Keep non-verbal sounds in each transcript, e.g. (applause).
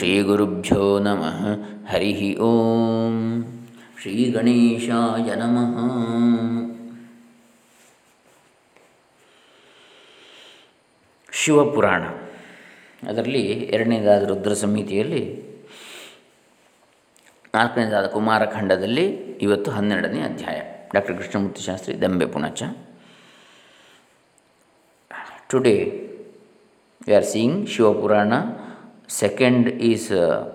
ಶ್ರೀ ಗುರುಭ್ಯೋ ನಮಃ ಹರಿ ಓಂ ಶ್ರೀ ಗಣೇಶಾಯ ನಮಃ ಶಿವಪುರಾಣ ಅದರಲ್ಲಿ ಎರಡನೇದಾದ ರುದ್ರ ಸಮಿತಿಯಲ್ಲಿ ನಾಲ್ಕನೇದಾದ ಕುಮಾರಖಂಡದಲ್ಲಿ ಇವತ್ತು ಹನ್ನೆರಡನೇ ಅಧ್ಯಾಯ doctor Krishnamurthy Shastri Dambe Punacha today we are seeing Shivapurana second is uh,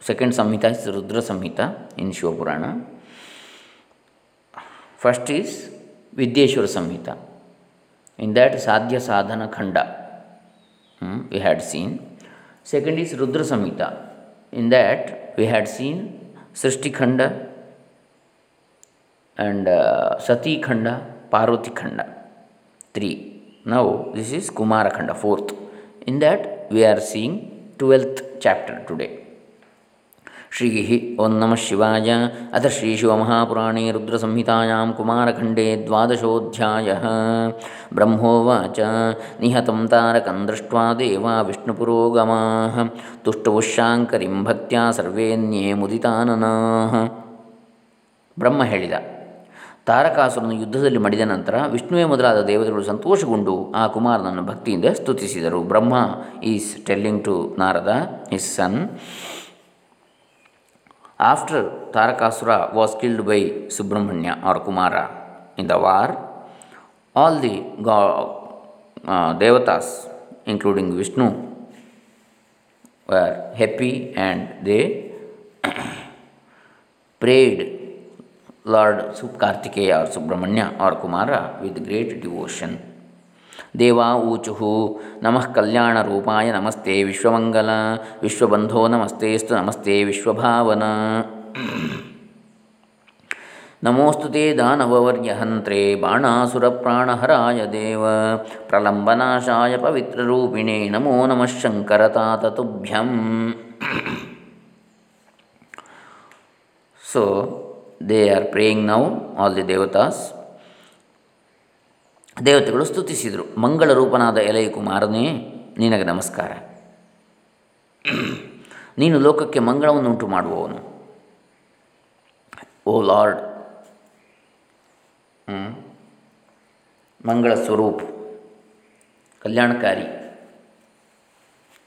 second samhita is rudra samhita in shiva purana first is vidyeshwara samhita in that sadhya sadhana khanda hmm, we had seen second is rudra samhita in that we had seen srishti khanda and uh, sati khanda parvati khanda 3 now this is Kumarakanda fourth in that we are seeing twelfth chapter today Shri ಓಂ ನಮಃ ಶಿವಾಯ ಅಥ ಶ್ರೀ ಶಿವಮಹಾಪುರಾಣೇ ರುದ್ರಸಂಹಿತಾಯಾಂ ಕುಮಾರಖಂಡೇ ದ್ವಾದಶೋಧ್ಯಾಯ ಬ್ರಹ್ಮೋವಾಚ ನಿಹತಂ ತಾರಕಂ ದೃಷ್ಟ್ವಾ ದೇವಾ ವಿಷ್ಣುಪುರೋಗಮಾ ತುಷ್ಟವುಶಾಂಕರಿಂ ಭಕ್ತ್ಯಾ ಸರ್ವೇನ್ಯೇ ಮುದಿತಾನನಾ ಬ್ರಹ್ಮ ಹೇಳಿದ ತಾರಕಾಸುರನ ಯುದ್ಧದಲ್ಲಿ ಮಡಿದ ನಂತರ ವಿಷ್ಣುವೇ ಮೊದಲಾದ ದೇವತೆಗಳು ಸಂತೋಷಗೊಂಡು ಆ ಕುಮಾರನನ್ನು ಭಕ್ತಿಯಿಂದ ಸ್ತುತಿಸಿದರು Brahma is telling to Narada is son after Tarakasura was killed by Subrahmanya ಅವರ Kumara in the war all the ಗಾ ದೇವತಾಸ್ including Vishnu were happy and they prayed lord ಸುಪ್ Kartikeya or Subrahmanya or Kumara with great devotion ದೇವಾ ಊಚುಹು ನಮಃ ಕಲ್ಯಾಣ ರೂಪಾಯ ನಮಸ್ತೆ ವಿಶ್ವಮಂಗಲ ವಿಶ್ವಬಂಧೋ ನಮಸ್ತೆಸ್ತು ನಮಸ್ತೆ ವಿಶ್ವಭಾವನ ನಮೋಸ್ತು ತೇ ದಾನವವರ್ಯಹಂತ್ರೇ ಬಾಣಾಸುರಪ್ರಾಣಹರಾಯ ದೇವ ಪ್ರಲಂಬನಾಶಾಯ ರೂಪಿಣೇ ನಮೋ ನಮಃ ಶಂಕರತಾತುಭ್ಯಂ so they are praying now all the ದೇವತಾಸ್ ದೇವತೆಗಳು ಸ್ತುತಿಸಿದರು ಮಂಗಳ ರೂಪನಾದ ಎಲೆಯ ಕುಮಾರನೇ ನಿನಗೆ ನಮಸ್ಕಾರ ನೀನು ಲೋಕಕ್ಕೆ ಮಂಗಳವನ್ನು ಉಂಟು ಮಾಡುವವನು ಓ ಲಾರ್ಡ್ ಮಂಗಳ ಸ್ವರೂಪ್ ಕಲ್ಯಾಣಕಾರಿ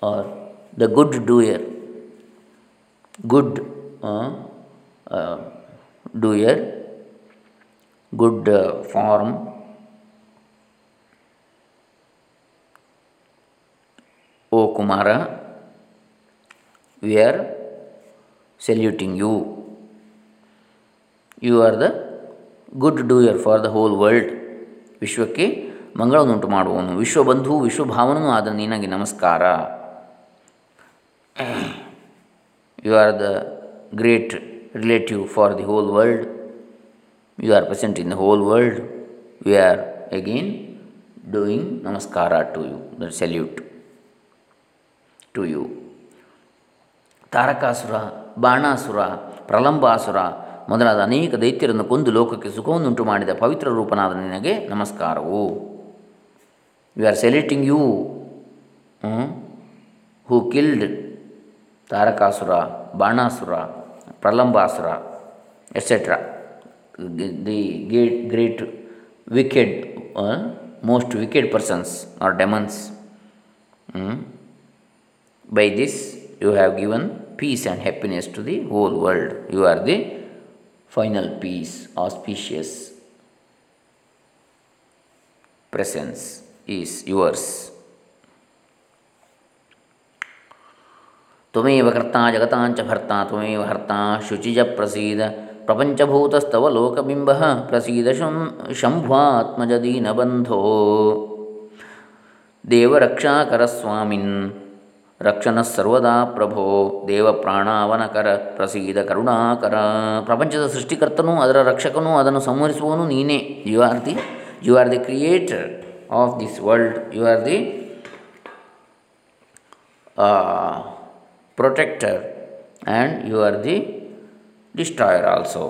are the good doer good doer good form O Kumara kumara are saluting you you are the good doer for the whole world ವಿಶ್ವಕ್ಕೆ ಮಂಗಳನ್ನುಂಟು ಮಾಡುವವನು ವಿಶ್ವಬಂಧು ವಿಶ್ವಭಾವನೂ ಆದ ನಿನಗೆ ನಮಸ್ಕಾರ you are the great relative for the whole world you are present in the whole world we are again doing ನಮಸ್ಕಾರ to you the salute to you Tarakasura Banasura Pralambasura ಮೊದಲಾದ ಅನೇಕ ದೈತ್ಯರನ್ನು ಕೊಂದು ಲೋಕಕ್ಕೆ ಸುಖವನ್ನುಂಟು ಮಾಡಿದ ಪವಿತ್ರ ರೂಪನಾದ ನಿನಗೆ ನಮಸ್ಕಾರವು we are saluting you who killed Tarakasura Banasura Pralambasura, etc. The great wicked, uh, most wicked persons or demons. Hmm, by this you have given peace and happiness to the whole world. You are the final peace, auspicious presence is yours. ತ್ವಮೇವ ಕರ್ತಾ ಜಗತಾಂಚ ಭರ್ತಾ ತ್ವಮೇವ ಹರ್ತಾ ಶುಚಿಜ ಪ್ರಸೀದ ಪ್ರಪಂಚಭೂತಸ್ತವ ಲೋಕಬಿಂಬ ಪ್ರಸೀದ ಶಂ ಶಂಭ್ವಾತ್ಮಜದೀನಬಂಧೋ ದೇವರಕ್ಷಾಕರಸ್ವಾಮಿನ್ ರಕ್ಷಣಃ ಸರ್ವದಾ ಪ್ರಭೋ ದೇವ ಪ್ರಾಣಾವನಕರ ಪ್ರಸೀದ ಕರುಣಾಕರ ಪ್ರಪಂಚದ ಸೃಷ್ಟಿಕರ್ತನೂ ಅದರ ರಕ್ಷಕನೂ ಅದನ್ನು ಸಂಹರಿಸುವನು ನೀನೇ you are the you are the creator of this world you are the protector and you are the destroyer also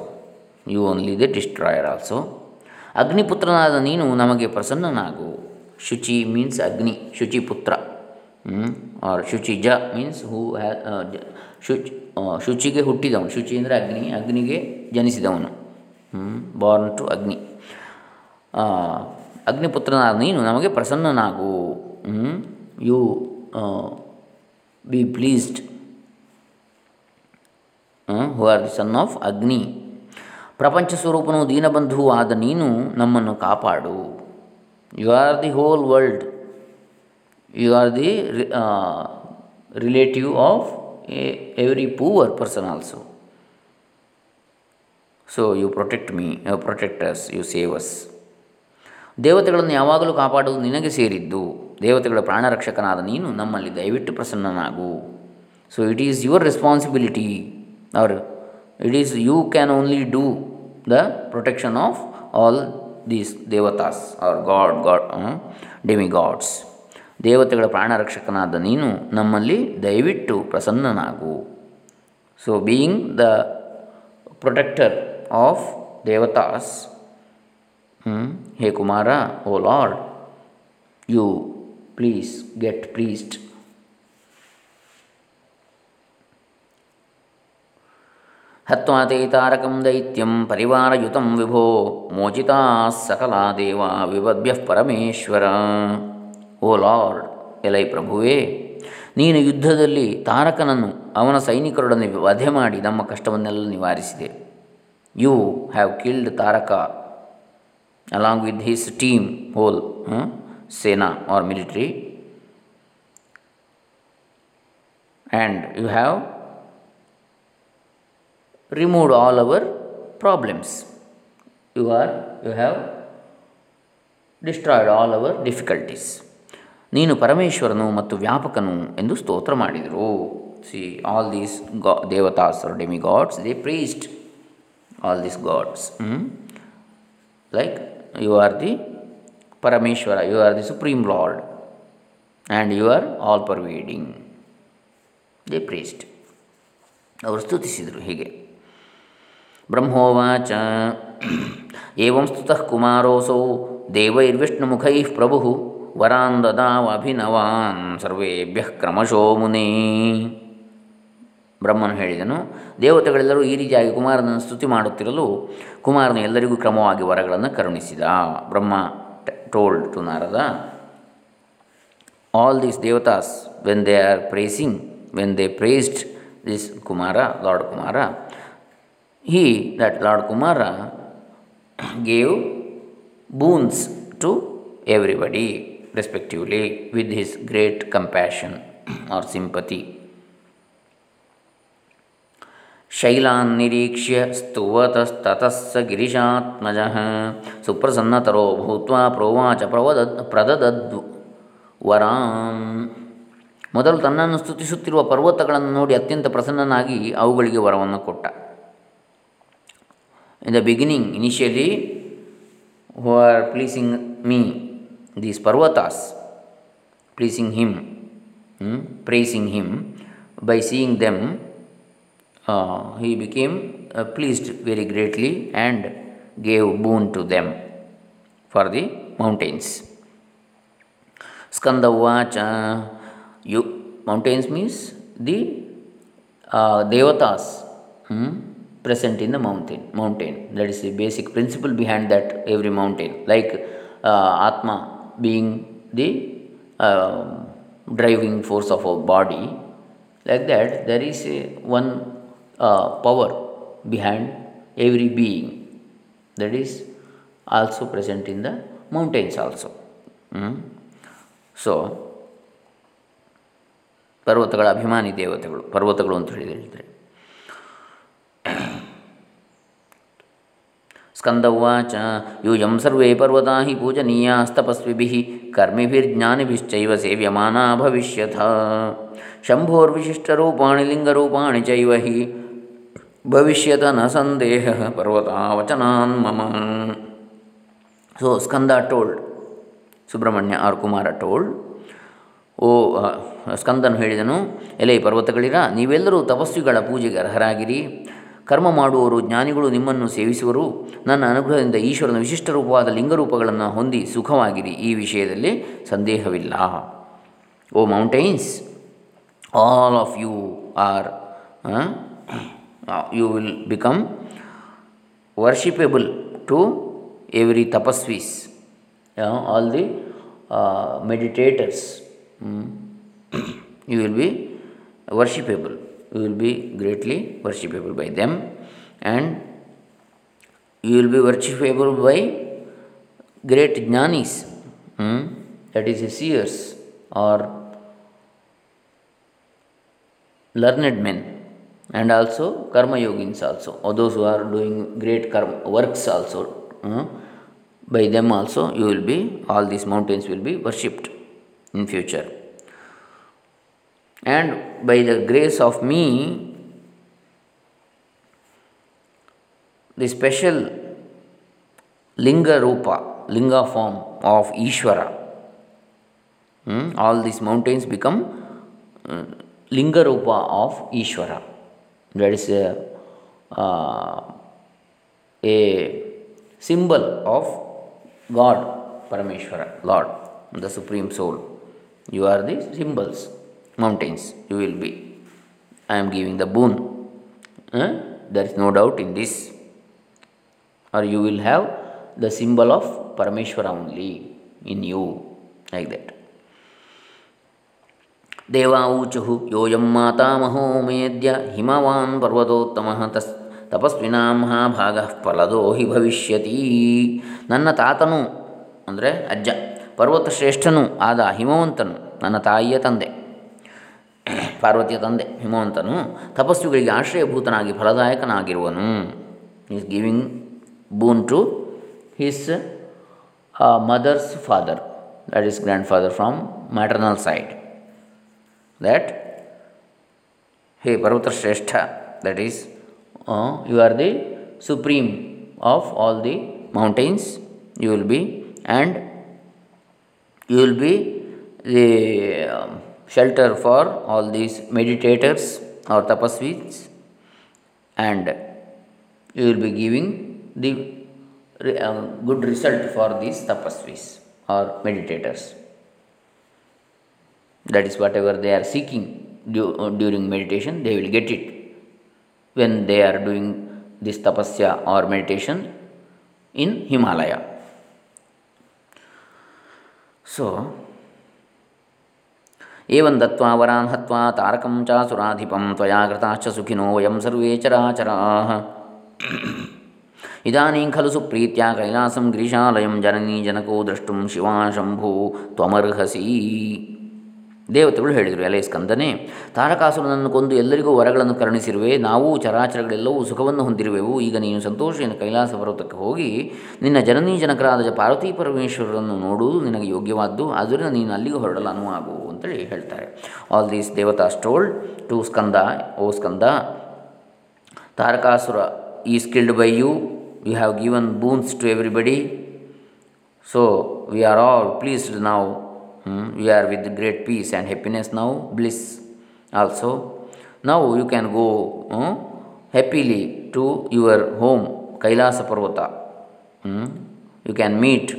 you only the destroyer also ಅಗ್ನಿಪುತ್ರನಾದ ನೀನು ನಮಗೆ ಪ್ರಸನ್ನನಾಗು ಶುಚಿ ಮೀನ್ಸ್ ಅಗ್ನಿ ಶುಚಿ ಪುತ್ರ ಆರ್ ಶುಚಿ ಜ ಮೀನ್ಸ್ ಹೂ ಹ್ಯಾ ಶುಚ್ uh, ಶುಚಿಗೆ ಹುಟ್ಟಿದವನು ಶುಚಿ ಅಂದರೆ ಅಗ್ನಿ ಅಗ್ನಿಗೆ ಜನಿಸಿದವನು ಬಾರ್ನ್ ಟು ಅಗ್ನಿ ಅಗ್ನಿಪುತ್ರನಾದ ನೀನು ನಮಗೆ ಪ್ರಸನ್ನನಾಗು you be pleased who are the son of Agni ಪ್ರಪಂಚ ಸ್ವರೂಪನು ದೀನಬಂಧು ಆದ ನೀನು ನಮ್ಮನ್ನು ಕಾಪಾಡು you are the whole world you are the relative of every poor person also so you protect me protectors you saves ದೇವತೆಗಳನ್ನು ಯಾವಾಗಲೂ ಕಾಪಾಡುವುದು ನಿನಗೆ ಸೇರಿದ್ದು ದೇವತೆಗಳ ಪ್ರಾಣರಕ್ಷಕನಾದ ನೀನು ನಮ್ಮಲ್ಲಿ ದಯವಿಟ್ಟು ಪ್ರಸನ್ನನಾಗು so it is your responsibility or it is you can only do the protection of all these ದೇವತಾಸ್ or god god gods ದೇವತೆಗಳ ಪ್ರಾಣರಕ್ಷಕನಾದ ನೀನು ನಮ್ಮಲ್ಲಿ ದಯವಿಟ್ಟು ಪ್ರಸನ್ನನಾಗು so being the protector of ದೇವತಾಸ್ hey Kumara O lord you please get pleased ಹತ್ವಾತೆ ತಾರಕಂ ದೈತ್ಯಂ ಪರಿವಾರಯುತಂ ವಿಭೋ ಮೋಚಿತಾ ಸಕಲಾ ದೇವ ವಿಭದ್ಯ ಪರಮೇಶ್ವರ ಓ ಲಾರ್ಡ್ ಎಲೈ ಪ್ರಭುವೇ ನೀನು ಯುದ್ಧದಲ್ಲಿ ತಾರಕನನ್ನು ಅವನ ಸೈನಿಕರೊಡನೆ ವಧೆ ಮಾಡಿ ನಮ್ಮ ಕಷ್ಟವನ್ನೆಲ್ಲ ನಿವಾರಿಸಿದೆ you have killed Taraka along with his team whole ಸೇನಾ or military and you have removed all our problems. You are you have destroyed all our difficulties ನೀನು ಪರಮೇಶ್ವರನು ಮತ್ತು ವ್ಯಾಪಕನು ಎಂದು ಸ್ತೋತ್ರ ಮಾಡಿದರು ಸಿ ಆಲ್ ದೀಸ್ ಗಾ ದೇವತಾಸ್ demigods they praised all these gods like you are the Parameshwara you are the supreme lord and you are all pervading they praised ಅವರು ಸ್ತುತಿಸಿದರು ಹೀಗೆ ಬ್ರಹ್ಮೋವಾಚ ಏವಂ ಸ್ತುತಃ ಕುಮಾರೋಸೌ ಮುಖೈ ಪ್ರಭು ವರಾನ್ ದದಾವಭಿನವಾನ್ ಸರ್ವೇಭ್ಯ ಕ್ರಮಶೋ ಮುನೇ ಬ್ರಹ್ಮನು ಹೇಳಿದನು ದೇವತೆಗಳೆಲ್ಲರೂ ಈ ರೀತಿಯಾಗಿ ಕುಮಾರನನ್ನು ಸ್ತುತಿ ಮಾಡುತ್ತಿರಲು ಕುಮಾರನು ಎಲ್ಲರಿಗೂ ಕ್ರಮವಾಗಿ ವರಗಳನ್ನು ಕರುಣಿಸಿದ Brahma told to Narada all these ದೇವತಾಸ್ when they are praising when they praised this Kumara lord Kumara he, that Lord Kumara, gave boons to everybody respectively with his great compassion or sympathy. शैलान्निरीक्ष्य स्तुवतस्ततः स गिरिशात्मजः सुप्रसन्नतरो भूत्वा प्रोवाच ಪ್ರವದದ್ ಪ್ರದದದ್ ವರಾಂ ಮೊದಲು ತನ್ನನ್ನು ಸ್ತುತಿಸುತ್ತಿರುವ ಪರ್ವತಗಳನ್ನು ನೋಡಿ ಅತ್ಯಂತ ಪ್ರಸನ್ನನಾಗಿ ಅವುಗಳಿಗೆ ವರವನ್ನು ಕೊಟ್ಟ in the beginning, initially, who are pleasing me, these parvatas, pleasing him, hmm, praising him. By seeing them, uh, he became uh, pleased very greatly and gave boon to them for the mountains. Skanda you, mountains means the uh, devatas. Hmm? present in the mountain. Mountain that is the basic principle behind that every mountain. Like uh, Atma being the uh, driving force of our body, like that there is a, one uh, power behind every being that is also present in the mountains also. Mm. So ಪರ್ವತಗಳ ಅಭಿಮಾನಿ ದೇವತೆಗಳು ಪರ್ವತಗಳು ಅಂತ ಹೇಳಿ ಸ್ಕಂದವಾಚ ಯೂಯಂ ಸರ್ವೇ ಪರ್ವತಾ ಹಿ ಪೂಜನೀಯಾಸ್ತಪಸ್ವಿಭಿ ಕರ್ಮಿಭಿರ್ಜ್ಞಾನಿಭಿಶ್ಚೈವ ಸೇವ್ಯಮಾನಾ ಭವಿಷ್ಯಥ ಶಂಭೋರ್ವಿಶಿಷ್ಟರೂಪಾಣಿ ಲಿಂಗರೂಪಾಣಿ ಚೈವ ಹಿ ಭವಿಷ್ಯತ ನ ಸಂದೇಹ ಪರ್ವತಾವಚನಾನ್ ಮಮ so Skanda told Subrahmanya or Kumara told O ಸ್ಕಂದನು ಹೇಳಿದನು ಎಲೆ ಪರ್ವತಗಳಿರ ನೀವೆಲ್ಲರೂ ತಪಸ್ವಿಗಳ ಪೂಜೆಗೆ ಅರ್ಹರಾಗಿರಿ ಕರ್ಮ ಮಾಡುವವರು ಜ್ಞಾನಿಗಳು ನಿಮ್ಮನ್ನು ಸೇವಿಸುವರು ನನ್ನ ಅನುಗ್ರಹದಿಂದ ಈಶ್ವರನ ವಿಶಿಷ್ಟ ರೂಪವಾದ ಲಿಂಗರೂಪಗಳನ್ನು ಹೊಂದಿ ಸುಖವಾಗಿರಿ ಈ ವಿಷಯದಲ್ಲಿ ಸಂದೇಹವಿಲ್ಲ O mountains all of you are you will become worshipable to every ತಪಸ್ವೀಸ್ all the meditators you will be worshipable you will be greatly worshipable by them and you will be worshipable by great jnanis hmm? that is seers or learned men and also karma yogins also or those who are doing great karma works also hmm? by them also you will be all these mountains will be worshipped in future and by the grace of me, the special linga rupa, linga form of Ishvara. Hmm? All these mountains become uh, linga rupa of Ishvara. That is a, uh, a symbol of God, Parameshwara, Lord, the Supreme Soul. You are the symbols. mountains you will be i am giving the boon there is no doubt in this or you will have the symbol of parameshwara only in you like that ದೇವಾಚುಃ ಯೋಯಂ ಮಾತಾಮಹೋ maho Himavan ಪರ್ವತೋತ್ತಮ ತಸ್ ತಪಸ್ವಿನಾ ಮಹಾಭಾಗ ಫಲದೋ ಹಿ ಭವಿಷ್ಯತಿ ನನ್ನ ತಾತನು ಅಂದರೆ ಅಜ್ಜ ಪರ್ವತ ಶ್ರೇಷ್ಠನೂ ಆದ ಹಿಮವಂತನು ನನ್ನ ತಾಯಿಯ ತಂದೆ ಪಾರ್ವತಿಯ ತಂದೆ ಹಿಮವಂತನು ತಪಸ್ವಿಗಳಿಗೆ ಆಶ್ರಯಭೂತನಾಗಿ ಫಲದಾಯಕನಾಗಿರುವನು is giving boon to his mother's father that is grandfather from maternal side that ಹೇ ಪರ್ವತ ಶ್ರೇಷ್ಠ that is you are the supreme of all the mountains you will be and you will be the shelter for all these meditators or tapasvis and you will be giving the um, good result for these tapasvis or meditators. That is whatever they are seeking uh, during meditation, they will get it when they are doing this tapasya or meditation in Himalaya. So, ಏವಂ ದತ್ವಾ ವರಾನ್ ಹತ್ವಾ ತಾರಕಂ ಚಾಸುರಾಧಿಪಂ ತ್ವಯಾ ಸುಖಿನೋ ವಯಂ ಸರ್ವೇ ಚರಾಚರಾಃ ಇದಾನೀಂ ಖಲು ಸುಪ್ರೀತ್ಯ ಕೈಲಾಸಂ ಗ್ರೀಶಾಲಯಂ ಜನನೀ ಜನಕೋ ದ್ರಷ್ಟುಂ ಶಿವಾ ಶಂಭು ತ್ವಮರ್ಹಸಿ ದೇವತೆಗಳು ಹೇಳಿದರು ಎಲೆ ಸ್ಕಂದನೆ ತಾರಕಾಸುರನನ್ನು ಕೊಂದು ಎಲ್ಲರಿಗೂ ವರಗಳನ್ನು ಕರುಣಿಸಿರುವೆ ನಾವು ಚರಾಚರಗಳೆಲ್ಲವೂ ಸುಖವನ್ನು ಹೊಂದಿರುವೆವು ಈಗ ನೀನು ಸಂತೋಷದಿಂದ ಕೈಲಾಸ ಪರ್ವತಕ್ಕೆ ಹೋಗಿ ನಿನ್ನ ಜನನೀ ಜನಕರಾದ ಪಾರ್ವತಿ ಪರಮೇಶ್ವರರನ್ನು ನೋಡುವುದು ನಿನಗೆ ಯೋಗ್ಯವಾದ್ದು ಆದ್ದರಿಂದ ನೀನು ಅಲ್ಲಿಗೆ ಹೊರಡಲು ಅನುವಾಗುವು ಅಂತೇಳಿ ಹೇಳ್ತಾರೆ all these ದೇವತಾಸ್ told to Skanda O Skanda Tarakasura is killed by you you have given boons to everybody so we are all pleased ನಾವು we are with great peace and happiness ನಾವು ಬ್ಲಿಸ್ ಆಲ್ಸೋ ನಾವು you can go happily to your home Kailasa ಪರ್ವತ you can meet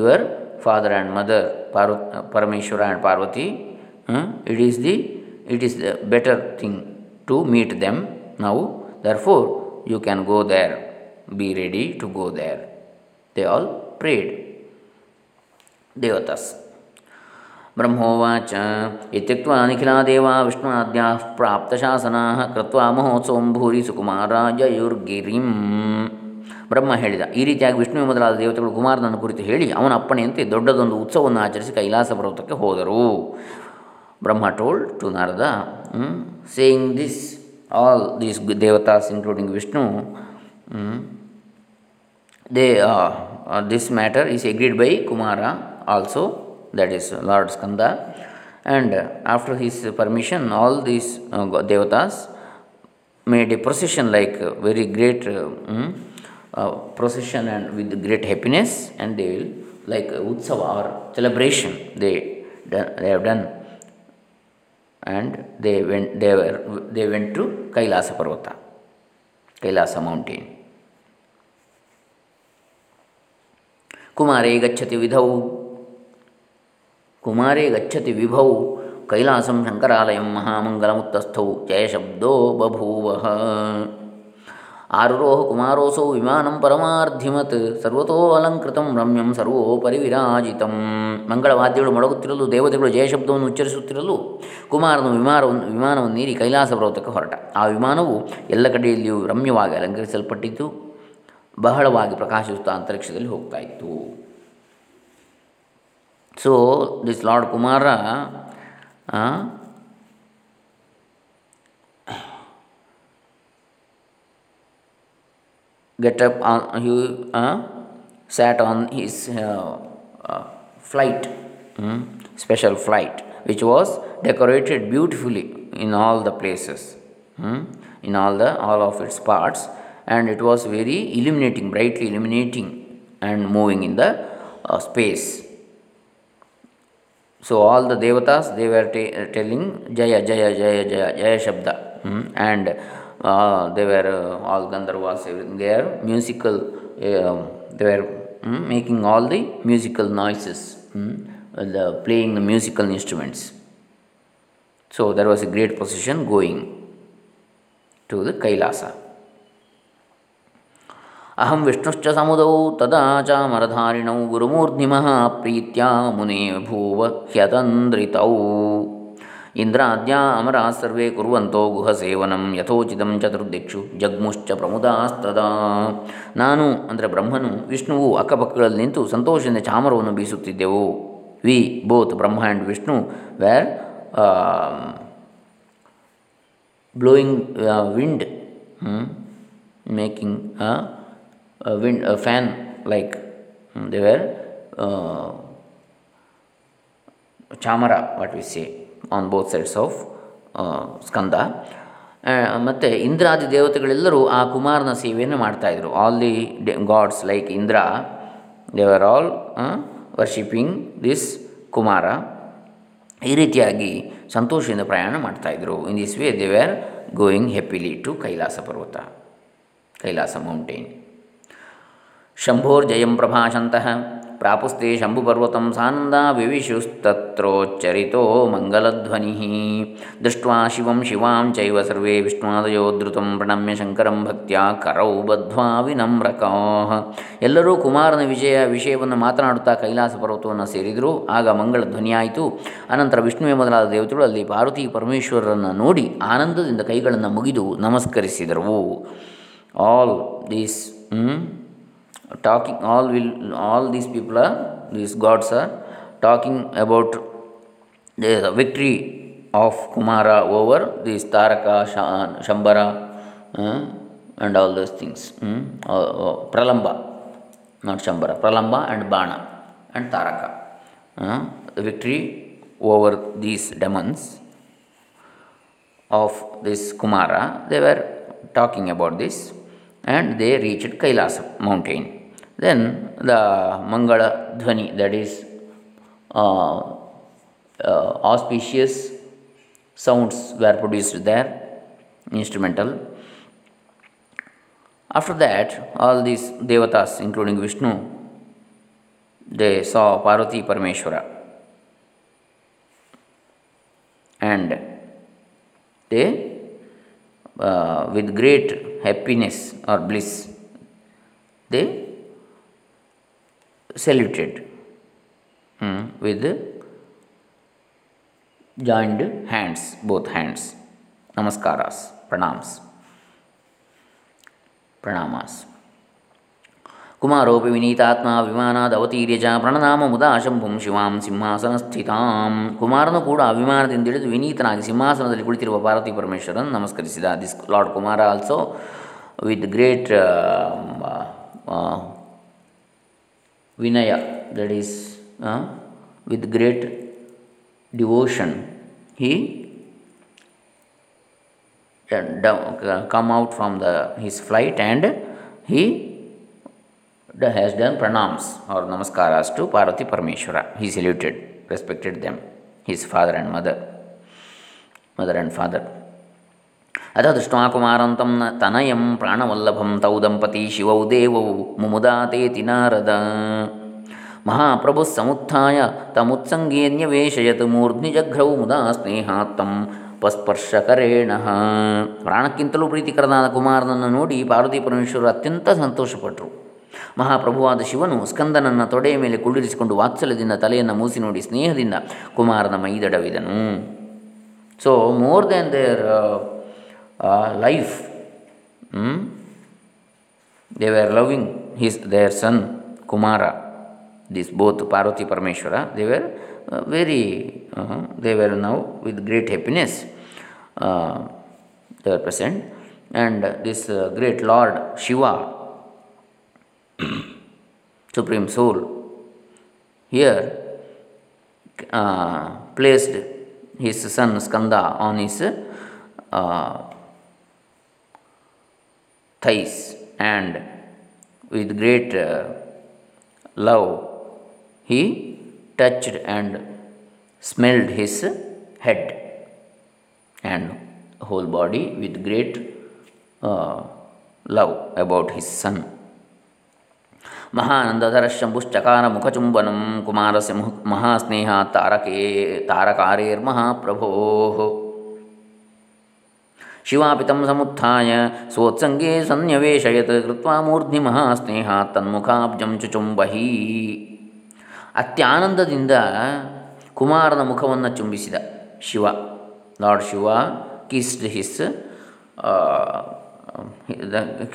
your father and mother Parv Parameshwara and Parvati, hmm? it is the it is the better thing to meet them now. Therefore, you can go there. Be ready to go there. They all prayed. Devatas. ब्रह्मोवाच इत्युक्त्वा निखिला देवा विष्णुराद्याः प्राप्तशासनाः कृत्वा महोत्सवं भूरि सुकुमाराजयुर्गिरिम् ಬ್ರಹ್ಮ ಹೇಳಿದ ಈ ರೀತಿಯಾಗಿ ವಿಷ್ಣುವೆ ಮೊದಲಾದ ದೇವತೆಗಳು ಕುಮಾರನನ್ನು ಕುರಿತು ಹೇಳಿ ಅವನ ಅಪ್ಪಣೆಯಂತೆ ದೊಡ್ಡದೊಂದು ಉತ್ಸವವನ್ನು ಆಚರಿಸಿ ಕೈಲಾಸ ಪರ್ವತಕ್ಕೆ ಹೋದರು Brahma told to Narada saying this all these ದೇವತಾಸ್ including Vishnu they this matter is agreed by Kumara also that is lord Skanda and after his permission all these ದೇವತಾಸ್ made a procession like very great uh, procession and with great happiness and they will like uh, utsava or celebration they done, they have done and they went they were they went to kailasa parvata kailasa mountain कुमारे गच्छति विधौ कुमारे गच्छति विभौ कैलासं शङ्करालयं महामङ्गलमुत्तस्थौ जयशब्दो बभूवः ಆರುರೋಹ ಕುಮಾರೋಸೌ ವಿಮಾನಂ ಪರಮಾರ್ಧಿಮತ್ ಸರ್ವತೋ ಅಲಂಕೃತಂ ರಮ್ಯಂ ಸರ್ವೋಪರಿ ವಿರಾಜಿತಂ ಮಂಗಳವಾದ್ಯಗಳು ಮೊಳಗುತ್ತಿರಲು ದೇವತೆಗಳು ಜಯಶಬ್ದವನ್ನು ಉಚ್ಚರಿಸುತ್ತಿರಲು ಕುಮಾರನು ವಿಮಾನವನ್ನು ನೀರಿ ಕೈಲಾಸ ಪರ್ವತಕ್ಕೆ ಹೊರಟ ಆ ವಿಮಾನವು ಎಲ್ಲ ಕಡೆಯಲ್ಲಿಯೂ ರಮ್ಯವಾಗಿ ಅಲಂಕರಿಸಲ್ಪಟ್ಟಿತು ಬಹಳವಾಗಿ ಪ್ರಕಾಶಿಸುತ್ತಾ ಅಂತರಿಕ್ಷದಲ್ಲಿ ಹೋಗ್ತಾ ಇತ್ತು so this lord Kumara get up on he uh, sat on his uh, uh flight mm, special flight which was decorated beautifully in all the places mm, in all the all of its parts and it was very illuminating brightly illuminating and moving in the uh, space so all the devatas they were telling jaya jaya jaya jaya jaya shabda mm, and Ah, they were uh, all Gandharvas, they are musical, um, they were hmm, making all the musical noises, the hmm, uh, playing the musical instruments. So there was a great procession going to the Kailasa. अहं विष्णुश्च समुदौ तदा चामरधारिणौ गुरुमूर्ध्निमः प्रीत्या मुने भूव ह्यतन्द्रितौ ಇಂದ್ರ ಇಂದ್ರಾದ್ಯಾ ಅಮರ ಸರ್ವೇ ಕುರುವಂತೋ ಸೇವನಂ ಯಥೋಚಿತಂ ಚತುರ್ದಿಕ್ಷು ಜಗ್ಮುಶ್ಚ ಪ್ರಮುದಾಸ್ತದಾ ನಾನು ಅಂದರೆ ಬ್ರಹ್ಮನು ವಿಷ್ಣುವು ಅಕ್ಕಪಕ್ಕಗಳಲ್ಲಿ ನಿಂತು ಸಂತೋಷದಿಂದ ಚಾಮರವನ್ನು ಬೀಸುತ್ತಿದ್ದೆವು we both Brahma and Vishnu were blowing wind making wind fan like they were chamara what we say on both sides of Skanda ಮತ್ತು ಇಂದ್ರಾದಿ ದೇವತೆಗಳೆಲ್ಲರೂ ಆ ಕುಮಾರನ ಸೇವೆಯನ್ನು ಮಾಡ್ತಾಯಿದ್ರು all the gods like Indra ದೇವರ್ ಆಲ್ ವರ್ಷಿಪಿಂಗ್ ದಿಸ್ ಕುಮಾರ ಈ ರೀತಿಯಾಗಿ ಸಂತೋಷದಿಂದ ಪ್ರಯಾಣ ಮಾಡ್ತಾಯಿದ್ರು in this way they are going happily to Kailasa parvata Kailasa mountain ಶಂಭೋರ್ Jayam ಪ್ರಭಾಶಂತಹ ಪ್ರಾಪುಸ್ತೆ ಶಂಭುಪರ್ವತಂ ಸಾನಂದಾ ವಿವಿಶುಸ್ತತ್ರೋಚ್ಚರಿತೋ ಮಂಗಲಧ್ವನಿ ದೃಷ್ಟ್ವಾ ಶಿವಂ ಶಿವಾಂ ಚೈವ ಸರ್ವೇ ಪ್ರಣಮ್ಯ ಶಂಕರಂ ಭಕ್ತಿಯ ಕರೌ ಬದ್ಧ್ವಾ ವಿನಮ್ರಕೋಹ ಎಲ್ಲರೂ ಕುಮಾರನ ವಿಜಯ ವಿಷಯವನ್ನು ಮಾತನಾಡುತ್ತಾ ಕೈಲಾಸ ಪರ್ವತವನ್ನು ಸೇರಿದರು ಆಗ ಮಂಗಳ ಧ್ವನಿಯಾಯಿತು ಅನಂತರ ವಿಷ್ಣುವೆ ಮೊದಲಾದ ದೇವತೆಗಳು ಅಲ್ಲಿ ಪಾರ್ವತಿ ಪರಮೇಶ್ವರರನ್ನು ನೋಡಿ ಆನಂದದಿಂದ ಕೈಗಳನ್ನು ಮುಗಿದು ನಮಸ್ಕರಿಸಿದರು all these talking all will all these people are these gods are talking about the victory of Kumara over these Taraka, Shambara, uh, and all those things. Mm? Uh, uh Pralamba, not Shambhara. Pralamba and Bana and Taraka. Uh, victory over these demons of this Kumara, they were talking about this and they reached Kailasa mountain. Then the mangala dhvani that is auspicious sounds were produced there instrumental after that all these devatas including vishnu they saw parvati parameshwara and they uh, with great happiness or bliss they saluted with joined hands both hands hands, ಪ್ರಣಾಮ್ಸ್ ಪ್ರಣಾಮಸ್ ಕುಮಾರೋಪಿ ವಿನೀತಾತ್ಮ ವಿಮಾನಾದವತೀರ್ಯಜ ಪ್ರಣನಾಮ ಮುದಾ ಮುದಾಶಂಭುಂ ಶಿವಾಂ ಸಿಂಹಾಸನಸ್ಥಿತಾಂ ಕುಮಾರನು ಕೂಡ ಅಭಿಮಾನದಿಂದ ಹಿಡಿದು ವಿನೀತನಾಗಿ ಸಿಂಹಾಸನದಲ್ಲಿ ಕುಳಿತಿರುವ ಪಾರ್ವತಿ ಪರಮೇಶ್ವರನ್ನು ನಮಸ್ಕರಿಸಿದ this lord Kumara also with great Vinaya, that is, uh, with great devotion, he uh, uh, come out from the his flight and he has done pranams or namaskaras to Parvati Parameshwara. He saluted, respected them, his father and mother, mother and father. ಅಥ ದೃಷ್ಟ ತನಯಂ ಪ್ರಾಣವಲ್ಲಭಂ ತೌ ದಂಪತಿ ಶಿವೌ ದೇವೌ ಮುಮುದಾತೇತಿ ನಾರದ ಮಹಾಪ್ರಭು ಸಮುತ್ಥಾಯ ತಮುತ್ಸಂಗೇ ನ್ಯವೇಶಯತ್ ಮೂರ್ಧ್ನಿಜಘ್ರೌ ಮುದಾ ಸ್ನೇಹಾತ್ತಂ ಪಸ್ಪರ್ಶಕರೇಣ ಪ್ರಾಣಕ್ಕಿಂತಲೂ ಪ್ರೀತಿಕರನಾದ ಕುಮಾರನನ್ನು ನೋಡಿ ಪಾರ್ವತಿ ಪರಮೇಶ್ವರರು ಅತ್ಯಂತ ಸಂತೋಷಪಟ್ಟರು ಮಹಾಪ್ರಭುವಾದ ಶಿವನು ಸ್ಕಂದನನ್ನ ತೊಡೆಯ ಮೇಲೆ ಕುಳ್ಳಿರಿಸಿಕೊಂಡು ವಾತ್ಸಲ್ಯದಿಂದ ತಲೆಯನ್ನು ಮೂಸಿ ನೋಡಿ ಸ್ನೇಹದಿಂದ ಕುಮಾರನ ಮೈದಡವಿದನು so more then there life. Hmm? They were loving his their son Kumara. This both Parvati Parameshwara, they were uh, very, uh-huh, they were now with great happiness. Uh, their present, and this uh, great Lord Shiva, (coughs) Supreme Soul, here placed his son Skanda on his thighs and with great uh, love he touched and smelled his head and whole body with great uh, love about his son. महानन्दधरशम्भुश्चकारमुखचुम्बनं कुमारस्य मुह महास्नेहा तारके तारकारेर्महाप्रभोः ಶಿವಾಪಿತಂ ಸಮುತ್ಥಾಯ ಸ್ವೋತ್ಸಂಗೇ ಸನ್ಯವೇಶಯತ್ ಕೃತ್ವಾ ಮೂರ್ಧ್ನಿ ಮಹಾಸ್ನೇಹ ತನ್ಮುಖಾಬ್ಜಂ ಚುಚುಂಬಹಿ ಅತ್ಯಾನಂದದಿಂದ ಕುಮಾರನ ಮುಖವನ್ನು ಚುಂಬಿಸಿದ Shiva lord Shiva kiss his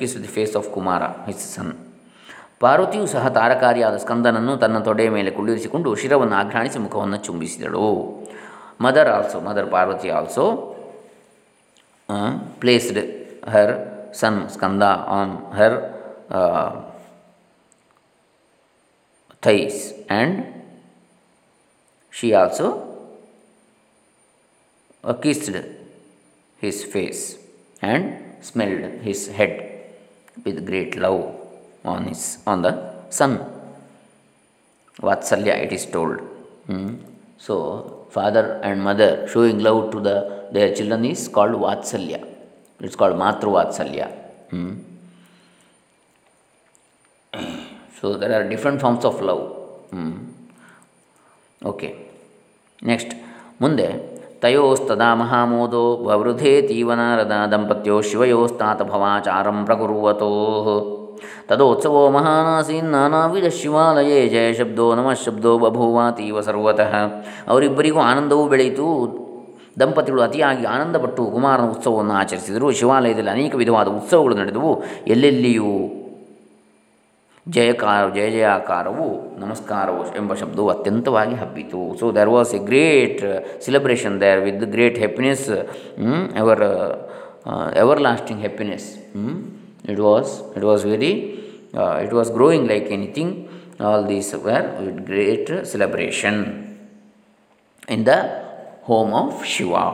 kiss the face of Kumara his son ಪಾರ್ವತಿಯು ಸಹ ತಾರಕಾರಿಯಾದ ಸ್ಕಂದನನ್ನು ತನ್ನ ತೊಡೆಯ ಮೇಲೆ ಕುಳ್ಳಿರಿಸಿಕೊಂಡು ಶಿರವನ್ನು ಆಘ್ರಾಣಿಸಿ ಮುಖವನ್ನು ಚುಂಬಿಸಿದಳು mother also mother Parvati also placed her son Skanda on her thighs and she also uh, kissed his face and smelled his head with great love on his on the son Vatsalya it is told hmm. so father and mother showing love to the their children is called vatsalya it's called matru vatsalya so there are different forms of love okay next ಮುಂದೆ ತಯೋಸ್ತದಾ ಮಹಾಮೋದೋ ವವೃಧೇ ತೀವನಾರದ ದಂಪತ್ಯೋ ಶಿವಯೋಸ್ತಾತ ಭವಾಚಾರಂ ಪ್ರಕುರುವತೋ ತದೋತ್ಸವೋ ಮಹಾನಾಸೀನ್ ವಿಧ ಶಿವಾಲಯೇ ಜಯ ಶಬ್ದೋ ನಮಃ ಶಬ್ದೋ ಬಭೂವಾತೀವ ಸರ್ವತಃ ಅವರಿಬ್ಬರಿಗೂ ಆನಂದವೂ ಬೆಳೆಯಿತು ದಂಪತಿಗಳು ಅತಿಯಾಗಿ ಆನಂದಪಟ್ಟು ಕುಮಾರನ ಉತ್ಸವವನ್ನು ಆಚರಿಸಿದರು ಶಿವಾಲಯದಲ್ಲಿ ಅನೇಕ ವಿಧವಾದ ಉತ್ಸವಗಳು ನಡೆದವು ಎಲ್ಲೆಲ್ಲಿಯೂ ಜಯಕಾರ ಜಯ ಜಯಾಕಾರವು ನಮಸ್ಕಾರವು ಎಂಬ ಶಬ್ದವು ಅತ್ಯಂತವಾಗಿ ಹಬ್ಬಿತು so there was a great celebration there with great happiness ever everlasting happiness it was it was very it it was growing like all these these were great great in the home of Shiva shiva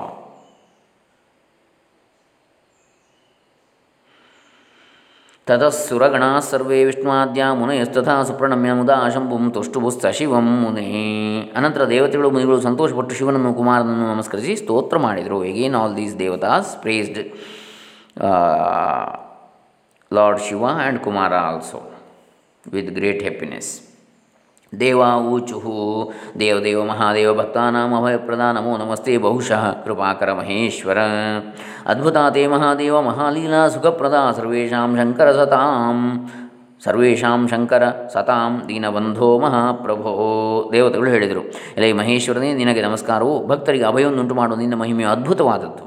ತದಸ್ಸುರಗಣಾ ಸರ್ವೇ ವಿಷ್ಣುವಾದ್ಯ ಮುನಯಸ್ತಥಾ ಸುಪ್ರಣಮ್ಯ ಮುದಾ ಶಂಭುಂ ತುಷ್ಟುಭುಸ್ತ ಶಿವಂ ಮುನೆ ಅನಂತರ ದೇವತೆಗಳು ಮುನಿಗಳು ಸಂತೋಷಪಟ್ಟು ಶಿವನನ್ನು ಕುಮಾರನನ್ನು ನಮಸ್ಕರಿಸಿ ಸ್ತೋತ್ರ ಮಾಡಿದರು again all these devatas praised lord Shiva and Kumara also with great happiness ದೇವಾ ಊಚುಹು ದೇವದೇವ ಮಹಾದೇವ ಭಕ್ತಾನಾಂ ಅಭಯಪ್ರದ ನಮೋ ನಮಸ್ತೆ ಬಹುಶಃ ಕೃಪಾಕರ ಮಹೇಶ್ವರ ಅದ್ಭುತಾತೆ ಮಹಾದೇವ ಮಹಾಲೀಲಾ ಸುಖಪ್ರದ ಸರ್ವೇಷಾಂ ಶಂಕರ ಸತಾಂ ಸರ್ವೇಷಾಂ ಶಂಕರ ಸತಾಂ ದೀನಬಂಧೋ ಮಹಾಪ್ರಭೋ ದೇವತೆಗಳು ಹೇಳಿದರು ಎಲೆ ಮಹೇಶ್ವರನೇ ನಿನಗೆ ನಮಸ್ಕಾರವು ಭಕ್ತರಿಗೆ ಅಭಯವನ್ನುಂಟು ಮಾಡುವ ನಿನ್ನ ಮಹಿಮೆಯು ಅದ್ಭುತವಾದದ್ದು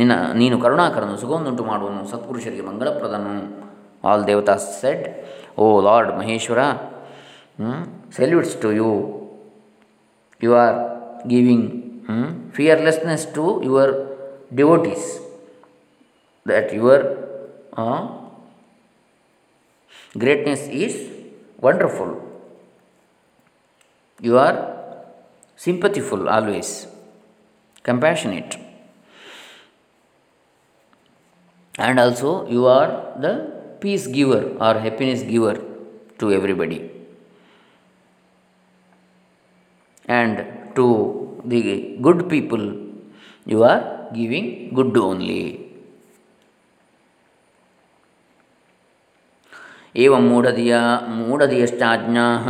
ನಿನ್ನ ನೀನು ಕರುಣಾಕರನು ಸುಗಂಧುಂಟು ಮಾಡುವನು ಸತ್ಪುರುಷರಿಗೆ ಮಂಗಳಪ್ರದನು all devata said O lord Maheshwara salutes to you you are giving fearlessness to your devotees that your uh, greatness is wonderful. You are always always, compassionate. and also you are the peace giver or happiness giver to everybody and to the good people you are giving good only एवं मूढधिया मूढधियश्चाज्ञाः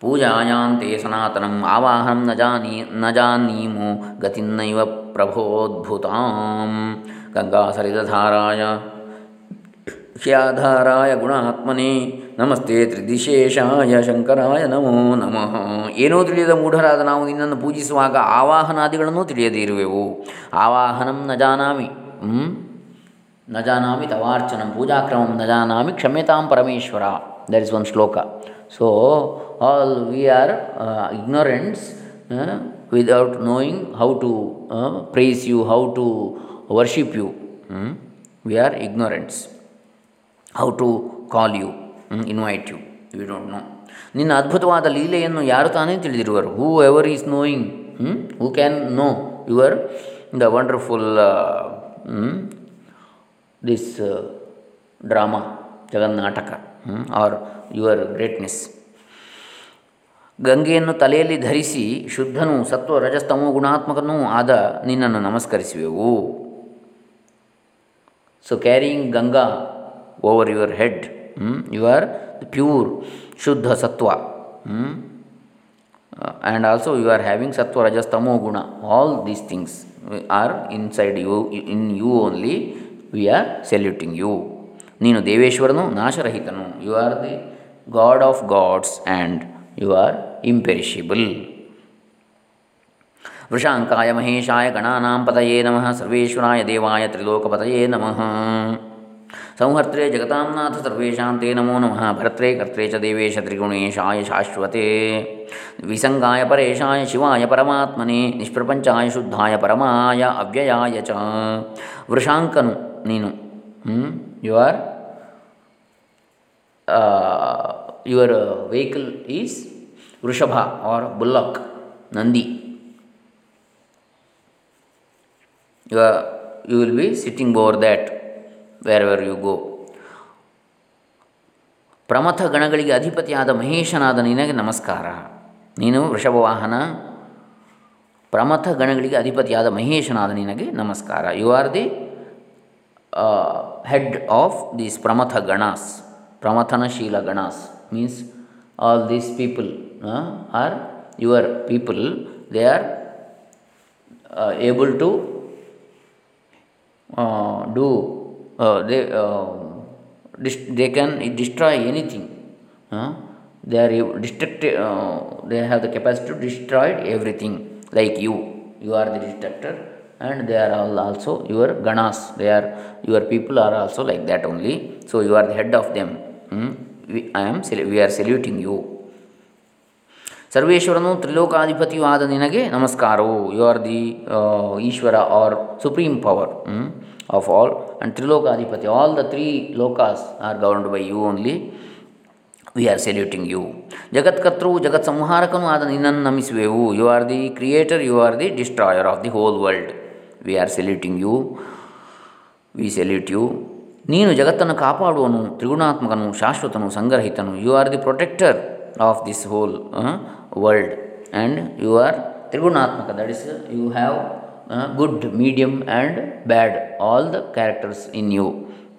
पूजायां ते सनातनम् आवाहनं न जानी न जानीमो गतिन्नैव प्रभोद्भुताम् ಗಂಗಾಸಲಿತಧಾರಾಯ ಕ್ಷಯಾಧಾರಾಯ ಗುಣಾತ್ಮನೇ ನಮಸ್ತೆ ತ್ರಿದಿಶೇಷಾಯ ಶಂಕರಾಯ ನಮೋ ನಮಃ ಏನೋ ತಿಳಿಯದ ಮೂಢರಾದ ನಾವು ನಿನ್ನನ್ನು ಪೂಜಿಸುವಾಗ ಆವಾಹನಾದಿಗಳನ್ನು ತಿಳಿಯದೇ ಇರುವೆವು ಆವಾಹನಂ ನ ಜಾನಾಮಿ ನ ಜಾನಾಮಿ ತವಾರ್ಚನಂ ಪೂಜಾಕ್ರಮಂ ನ ಜಾನಾಮಿ ಕ್ಷಮ್ಯತಾಂ Parameshwara there is one shloka so all we are ignorants without knowing how to praise you how to worship you we are ignorants how to call you invite you you don't know ನಿನ್ನ ಅದ್ಭುತವಾದ ಲೀಲೆಯನ್ನು ಯಾರು ತಾನೇ ತಿಳಿದಿರುವರು who ever is knowing who can know your the wonderful this drama jagannataka or your greatness ಗಂಗೆಯನ್ನು ತಲೆಯಲ್ಲಿ ಧರಿಸಿ ಶುದ್ಧನೂ ಸತ್ವ ರಜಸ್ತಮೋ ಗುಣಾತ್ಮಕನೂ ಆದ ನಿನ್ನನ್ನು ನಮಸ್ಕರಿಸುವೆವು so carrying Ganga over your head you are pure shuddha sattva and also you are having sattva rajas tamo guna all these things are inside you in you only we are saluting you ನೀನು ದೇವೇಶ್ವರನು ನಾಶರಹಿತನು you are the god of gods and you are imperishable वृषाकाय महेशा गणानां पतये नम सर्वेश्वराय देवाय त्रिलोकपतये नमः संहर्त्रे जगतांनाथ सर्वेषां ते नमो नमः भर्त्रे कर्त्रे च देवेश शाश्वते विसंगा परेशाय शिवाय परमात्मने निष्प्रपंचा शुद्धा परमाय अव्यय च वृषाकु ನೀನು you are your vehicle is ವೃಷಭ or bullock Nandi you you will be sitting over that where where you go ಪ್ರಮಥ ಗಣಗಳಿಗೆ ಅಧಿಪತಿಯಾದ ಮಹೇಶನಾದ ನಿನಗೆ ನಮಸ್ಕಾರ ನೀನು ವೃಷಭವಾಹನ ಪ್ರಮಥ ಗಣಗಳಿಗೆ ಅಧಿಪತಿಯಾದ ಮಹೇಶನಾದ ನಿನಗೆ ನಮಸ್ಕಾರ you are the head of these pramatha ಗಣಾಸ್ ಪ್ರಮಥನಶೀಲ ಗಣಾಸ್ means all these people are your people they are able to Uh, do uh, they uh, they can destroy anything. they are destructive. they have the capacity to destroy everything. Like you, you are the destructor, and they are all also your ganas. They are your people are also like that only. So you are the head of them. Hmm? We, I am. We are saluting you. ಸರ್ವೇಶ್ವರನು ತ್ರಿಲೋಕಾಧಿಪತಿಯು ಆದ ನಿನಗೆ ನಮಸ್ಕಾರವು you are the Ishwara or supreme power of all and trilokadhipati all the three ಲೋಕಾಸ್ are governed by you only we are saluting you ಜಗತ್ಕರ್ತೃವು ಜಗತ್ ಸಂಹಾರಕನೂ ಆದ ನಿನ್ನನ್ನು ನಮಿಸುವೆವು you are the creator you are the destroyer of the whole world we are saluting you we salute you ನೀನು ಜಗತ್ತನ್ನು ಕಾಪಾಡುವನು ತ್ರಿಗುಣಾತ್ಮಕನು ಶಾಶ್ವತನು ಸಂಗ್ರಹಿತನು you are the protector of this whole uh, world and you are trigunatmaka that is you have uh, good medium and bad all the characters in you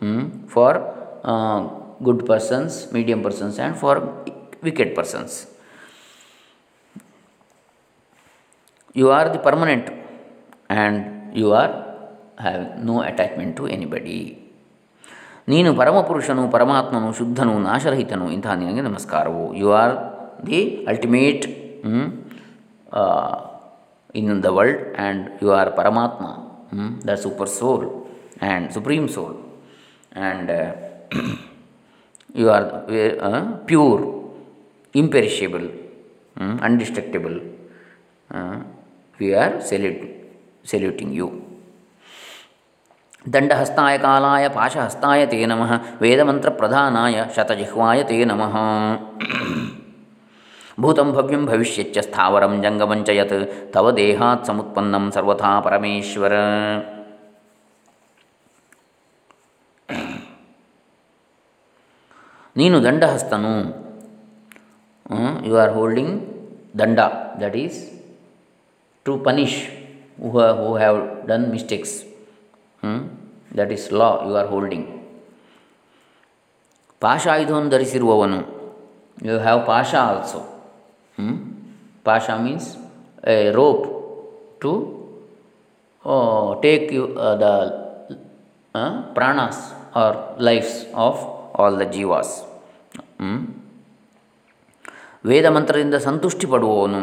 hmm, for uh, good persons medium persons and for wicked persons you are the permanent and you are have no attachment to anybody ನೀನು ಪರಮಪುರುಷನು ಪರಮಾತ್ಮನು ಶುದ್ಧನು ನಾಶರಹಿತನು ಇಂತಹ ನಿನಗೆ ನಮಸ್ಕಾರವು you are the ultimate in the world and you are paramatma the super soul and supreme soul and you are pure imperishable indestructible we are salute saluting you दंडहस्ताय कालाय पाशहस्ताय ते नम वेदमंत्र वेदमन्त्रप्रधानाय शतजिह्वाय ते नम भूतं भव्यं भविष्यच्च स्थावरं जङ्गमं च यत् तव देहात् समुत्पन्नं सर्वथा परमेश्वर ನೀನು ದಂಡಹಸ್ತನು you are holding danda that is to punish who who have done mistakes that is law you are holding pasha ಧರಿಸಿರುವವನು you have pasha also pasha means a rope to take you the ಪ್ರಾಣಾಸ್ or lifes of all the ಜೀವಾಸ್ ವೇದ ಮಂತ್ರದಿಂದ ಸಂತುಷ್ಟಿ ಪಡುವವನು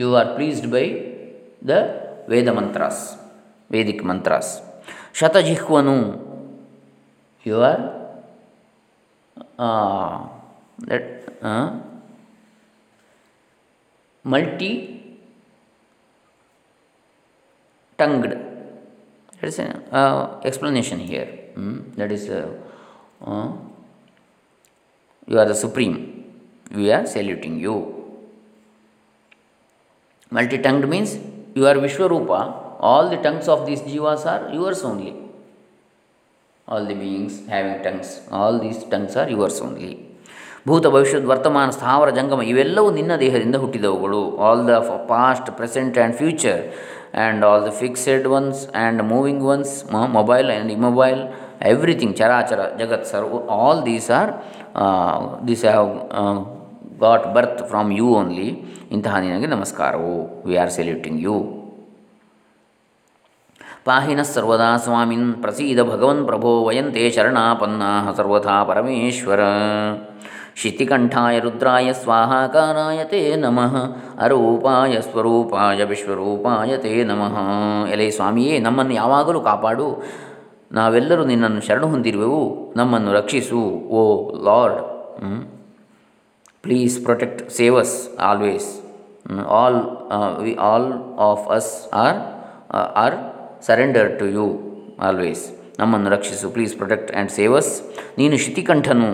you are pleased by the Veda ಮಂತ್ರಾಸ್ Vedic ಮಂತ್ರಾಸ್ ಶತಜಿಹ್ವನು you are that multi tongued that is explanation here that is you are the supreme we are saluting you multi-tongued means you are Vishwarupa all the tongues of these ಜೀವಾಸ್ are yours only all the beings having tongues all these tongues are yours only ಭೂತ ಭವಿಷ್ಯದ ವರ್ತಮಾನ ಸ್ಥಾವರ ಜಂಗಮ ಇವೆಲ್ಲವೂ ನಿನ್ನ ದೇಹದಿಂದ ಹುಟ್ಟಿದವುಗಳು all the past present and future and all the fixed ones and moving ones mobile and immobile everything charachara jagat sir all these are these have got birth from you only ಇಂತಹ ನಿನಗೆ ನಮಸ್ಕಾರವು we are saluting you ಪಾಹಿನ ಸರ್ವದಾ ಸ್ವಾಮಿನ್ ಪ್ರಸೀದ ಭಗವನ್ ಪ್ರಭೋ ವಯಂತೆ ಶರಣಾಪನ್ನ ಸರ್ವಥಾ ಪರಮೇಶ್ವರ ಶಿತಿಕಂಠಾಯ ರುದ್ರಾಯ ಸ್ವಾಹಾಕಾರಾಯ ತೇ ನಮಃ ಅರೂಪಾಯ ಸ್ವರೂಪಾಯ ವಿಶ್ವರೂಪಾಯ ತೇ ನಮಃ ಎಲೆ ಸ್ವಾಮಿಯೇ ನಮ್ಮನ್ನು ಯಾವಾಗಲೂ ಕಾಪಾಡು ನಾವೆಲ್ಲರೂ ನಿನ್ನನ್ನು ಶರಣು ಹೊಂದಿರುವೆವು ನಮ್ಮನ್ನು ರಕ್ಷಿಸು O lord please protect save us always all we all of us are are surrender to you always ನಮ್ಮನ್ನು ರಕ್ಷಿಸು please protect and save us ನೀನು ಶಿತಿಕಂಠನು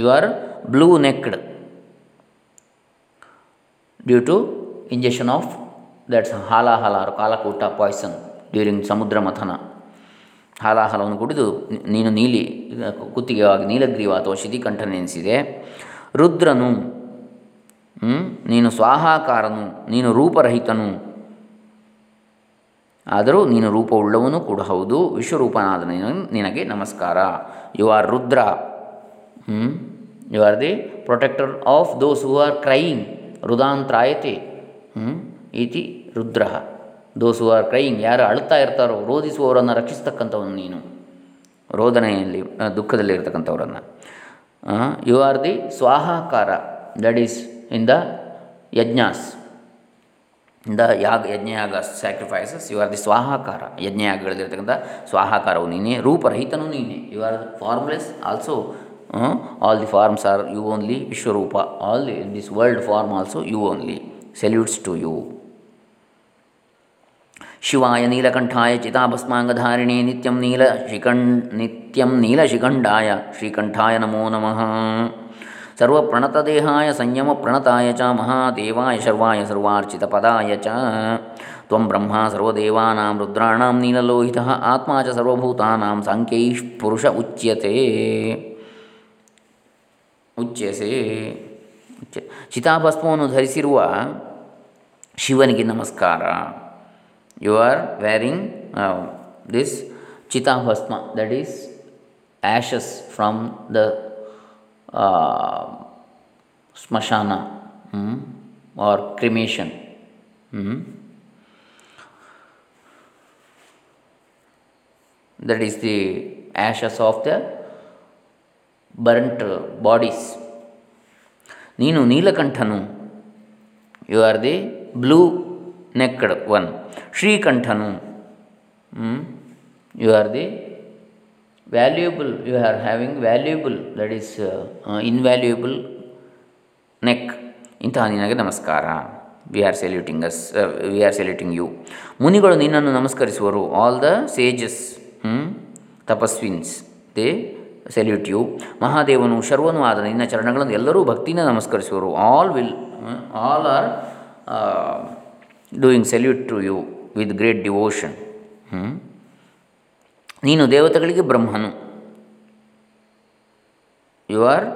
you are blue necked due to injection of that's ಹಾಲಾಹಲಾರು Kalakuta poison during ಸಮುದ್ರ ಮಥನ ಹಾಲಾಹಲವನ್ನು ಕುಡಿದು ನೀನು ನೀಲಿ ಕುತ್ತಿಗೆವಾಗಿ ನೀಲಗ್ರೀವ ಅಥವಾ ಶಿತಿಕಂಠನೆನಿಸಿದೆ ರುದ್ರನು ನೀನು ಸ್ವಾಹಾಕಾರನು ನೀನು ರೂಪರಹಿತನು ಆದರೂ ನೀನು ರೂಪವುಳ್ಳವನು ಕೂಡ ಹೌದು ವಿಶ್ವರೂಪನಾದ ನಿನಗೆ ನಮಸ್ಕಾರ you are Rudra you are the protector of those who are crying ರುದಾಂತ್ರಾಯತೆ ಇತಿ Rudra those who are crying ಯಾರು ಅಳ್ತಾ ಇರ್ತಾರೋ ರೋಧಿಸುವವರನ್ನು ರಕ್ಷಿಸ್ತಕ್ಕಂಥವನು ನೀನು ರೋದನೆಯಲ್ಲಿ ದುಃಖದಲ್ಲಿ ಇರತಕ್ಕಂಥವರನ್ನು you are the svahakara that is in the yajnas the yaga yajnayaga sacrifices you are the svahakara ಯಜ್ಞಯಾಗಗಳಲ್ಲಿರ್ತಕ್ಕಂಥ ಸ್ವಾಹಾಕಾರವು ನೀನೇ ರೂಪರಹಿತನೂ ನೀನೇ you are formless also all the forms are you only Vishwarupa all the this world form also you only salutes to you ಶಿವಾಯ ನೀಲಕಂಠಾಯ ಚಿತಾಭಸ್ಮಾಂಗಧಾರಿಣೇ ನಿತ್ಯಂ ನೀಲಶಿಖಂಡ್ ನಿತ್ಯಂ ನೀಲಶಿಖಂಡಾಯ ಶ್ರೀಕಂಠಾಯ ನಮೋ ನಮಃ ಸರ್ವಪ್ರಣತದೇಹಾಯ ಸಂಯಮಪ್ರಣತಾಯ ಚ ಮಹಾದೇವಾಯ ಶರ್ವಾಯ ಸರ್ವಾರ್ಚಿತಪದಾಯ ಚ ತ್ವಂ ಬ್ರಹ್ಮ ಸರ್ವದೇವಾನಾಂ ರುದ್ರಾಣಾಂ ನೀಲಲೋಹಿತಃ ಆತ್ಮಾ ಚ ಸರ್ವಭೂತಾನಾಂ ಸಾಂಖ್ಯೈಃಪುರುಷ ಉಚ್ಯತೆ ಉಚ್ಯಸೆ ಚಿತಾಭಸ್ಮವನ್ನು ಧರಿಸಿರುವ ಶಿವನಿಗೆ ನಮಸ್ಕಾರ you are wearing uh, this chitahasma that is ashes from the uh, smashana hmm, or cremation. Hmm. That is the ashes of the burnt bodies. ನೀನು ನೀಲಕಂಠನು you are the blue necked one ಶ್ರೀಕಂಠನು you are the valuable you are having valuable that is invaluable neck ಇಂತಹ ನಿನಗೆ ನಮಸ್ಕಾರ we are saluting us we are saluting you ಮುನಿಗಳು ನಿನ್ನನ್ನು ನಮಸ್ಕರಿಸುವರು all the sages tapasvins they salute you ಮಹಾದೇವನು ಶರ್ವನು ಆದ ನಿನ್ನ ಚರಣಗಳನ್ನು ಎಲ್ಲರೂ ಭಕ್ತಿನ ನಮಸ್ಕರಿಸುವರು all will all are doing salute to you with great devotion ನೀನು ದೇವತೆಗಳಿಗೆ ಬ್ರಹ್ಮನು you are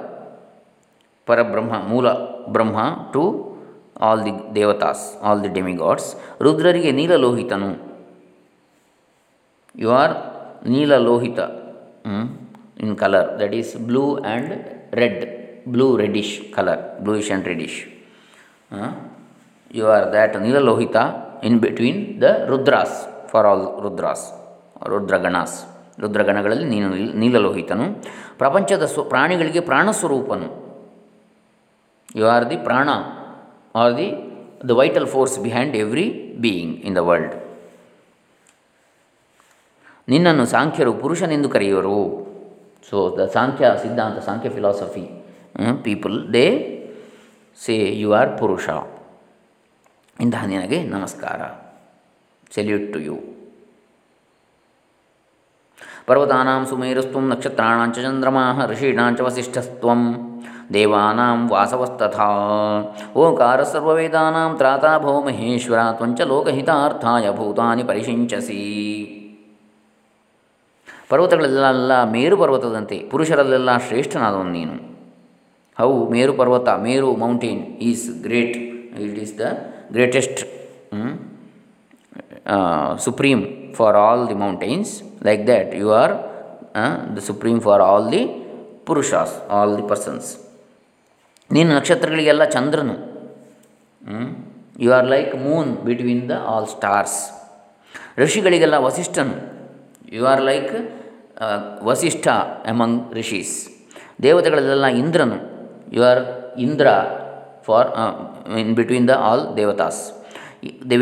Parabrahma Moola Brahma to all the devatas all the demigods ರುದ್ರರಿಗೆ ನೀಲಲೋಹಿತನು you are Nilalohita in colour that is blue and red blue reddish colour bluish and reddish you are that Nilalohita in between the Rudras for all Rudras Rudraganas ರುದ್ರಗಣಗಳಲ್ಲಿ ನೀನು ನೀಲಲೋಹಿತನು ಪ್ರಪಂಚದ ಸ್ವ ಪ್ರಾಣಿಗಳಿಗೆ ಪ್ರಾಣಸ್ವರೂಪನು you are the prana are the the vital force behind every being in the world ನಿನ್ನನ್ನು ಸಾಂಖ್ಯರು ಪುರುಷನೆಂದು ಕರೆಯುವರು so the Sankhya siddhanta Sankhya philosophy people they say you are ಪುರುಷ ಇಂತಹ ನಿನಗೆ ನಮಸ್ಕಾರ ಸೆಲ್ಯೂಟ್ ಟು ಯು ಪರ್ವತಾನಾಂ ಸುಮೇರುಸ್ತ್ವಂ ನಕ್ಷತ್ರಾಣಾಂಚ ಚಂದ್ರಮಾಃ ಋಷೀಣಾಂಚ ವಸಿಷ್ಠಸ್ತ್ವಂ ದೇವಾನಾಂ ವಾಸವಸ್ತಥಾ ಓಂಕಾರ ಸರ್ವವೇದಾನಾಂ ತ್ರಾತಾ ಭೋ ಮಹೇಶ್ವರ ತ್ವಂಚ ಲೋಕಹಿತಾರ್ಥಾಯ ಭೂತಾನಿ ಪರಿಶಿಂಚಸಿ ಪರ್ವತಗಳಲ್ಲೆಲ್ಲ ಮೇರು ಪರ್ವತದಂತೆ ಪುರುಷರಲ್ಲೆಲ್ಲ ಶ್ರೇಷ್ಠನಾದವನು ನೀನು how Meru parvata Meru mountain is great it is the greatest supreme for all the mountains like that you are the supreme for all the purushas purushas all the persons ನೀನು ನಕ್ಷತ್ರಗಳಿಗೆಲ್ಲ ಚಂದ್ರನು you are like moon between the all stars ಋಷಿಗಳಿಗೆಲ್ಲ ವಸಿಷ್ಠನು you are like Vasishtha among rishis ದೇವತೆಗಳಲ್ಲೆಲ್ಲ ಇಂದ್ರನು you are Indra for in between the all devatas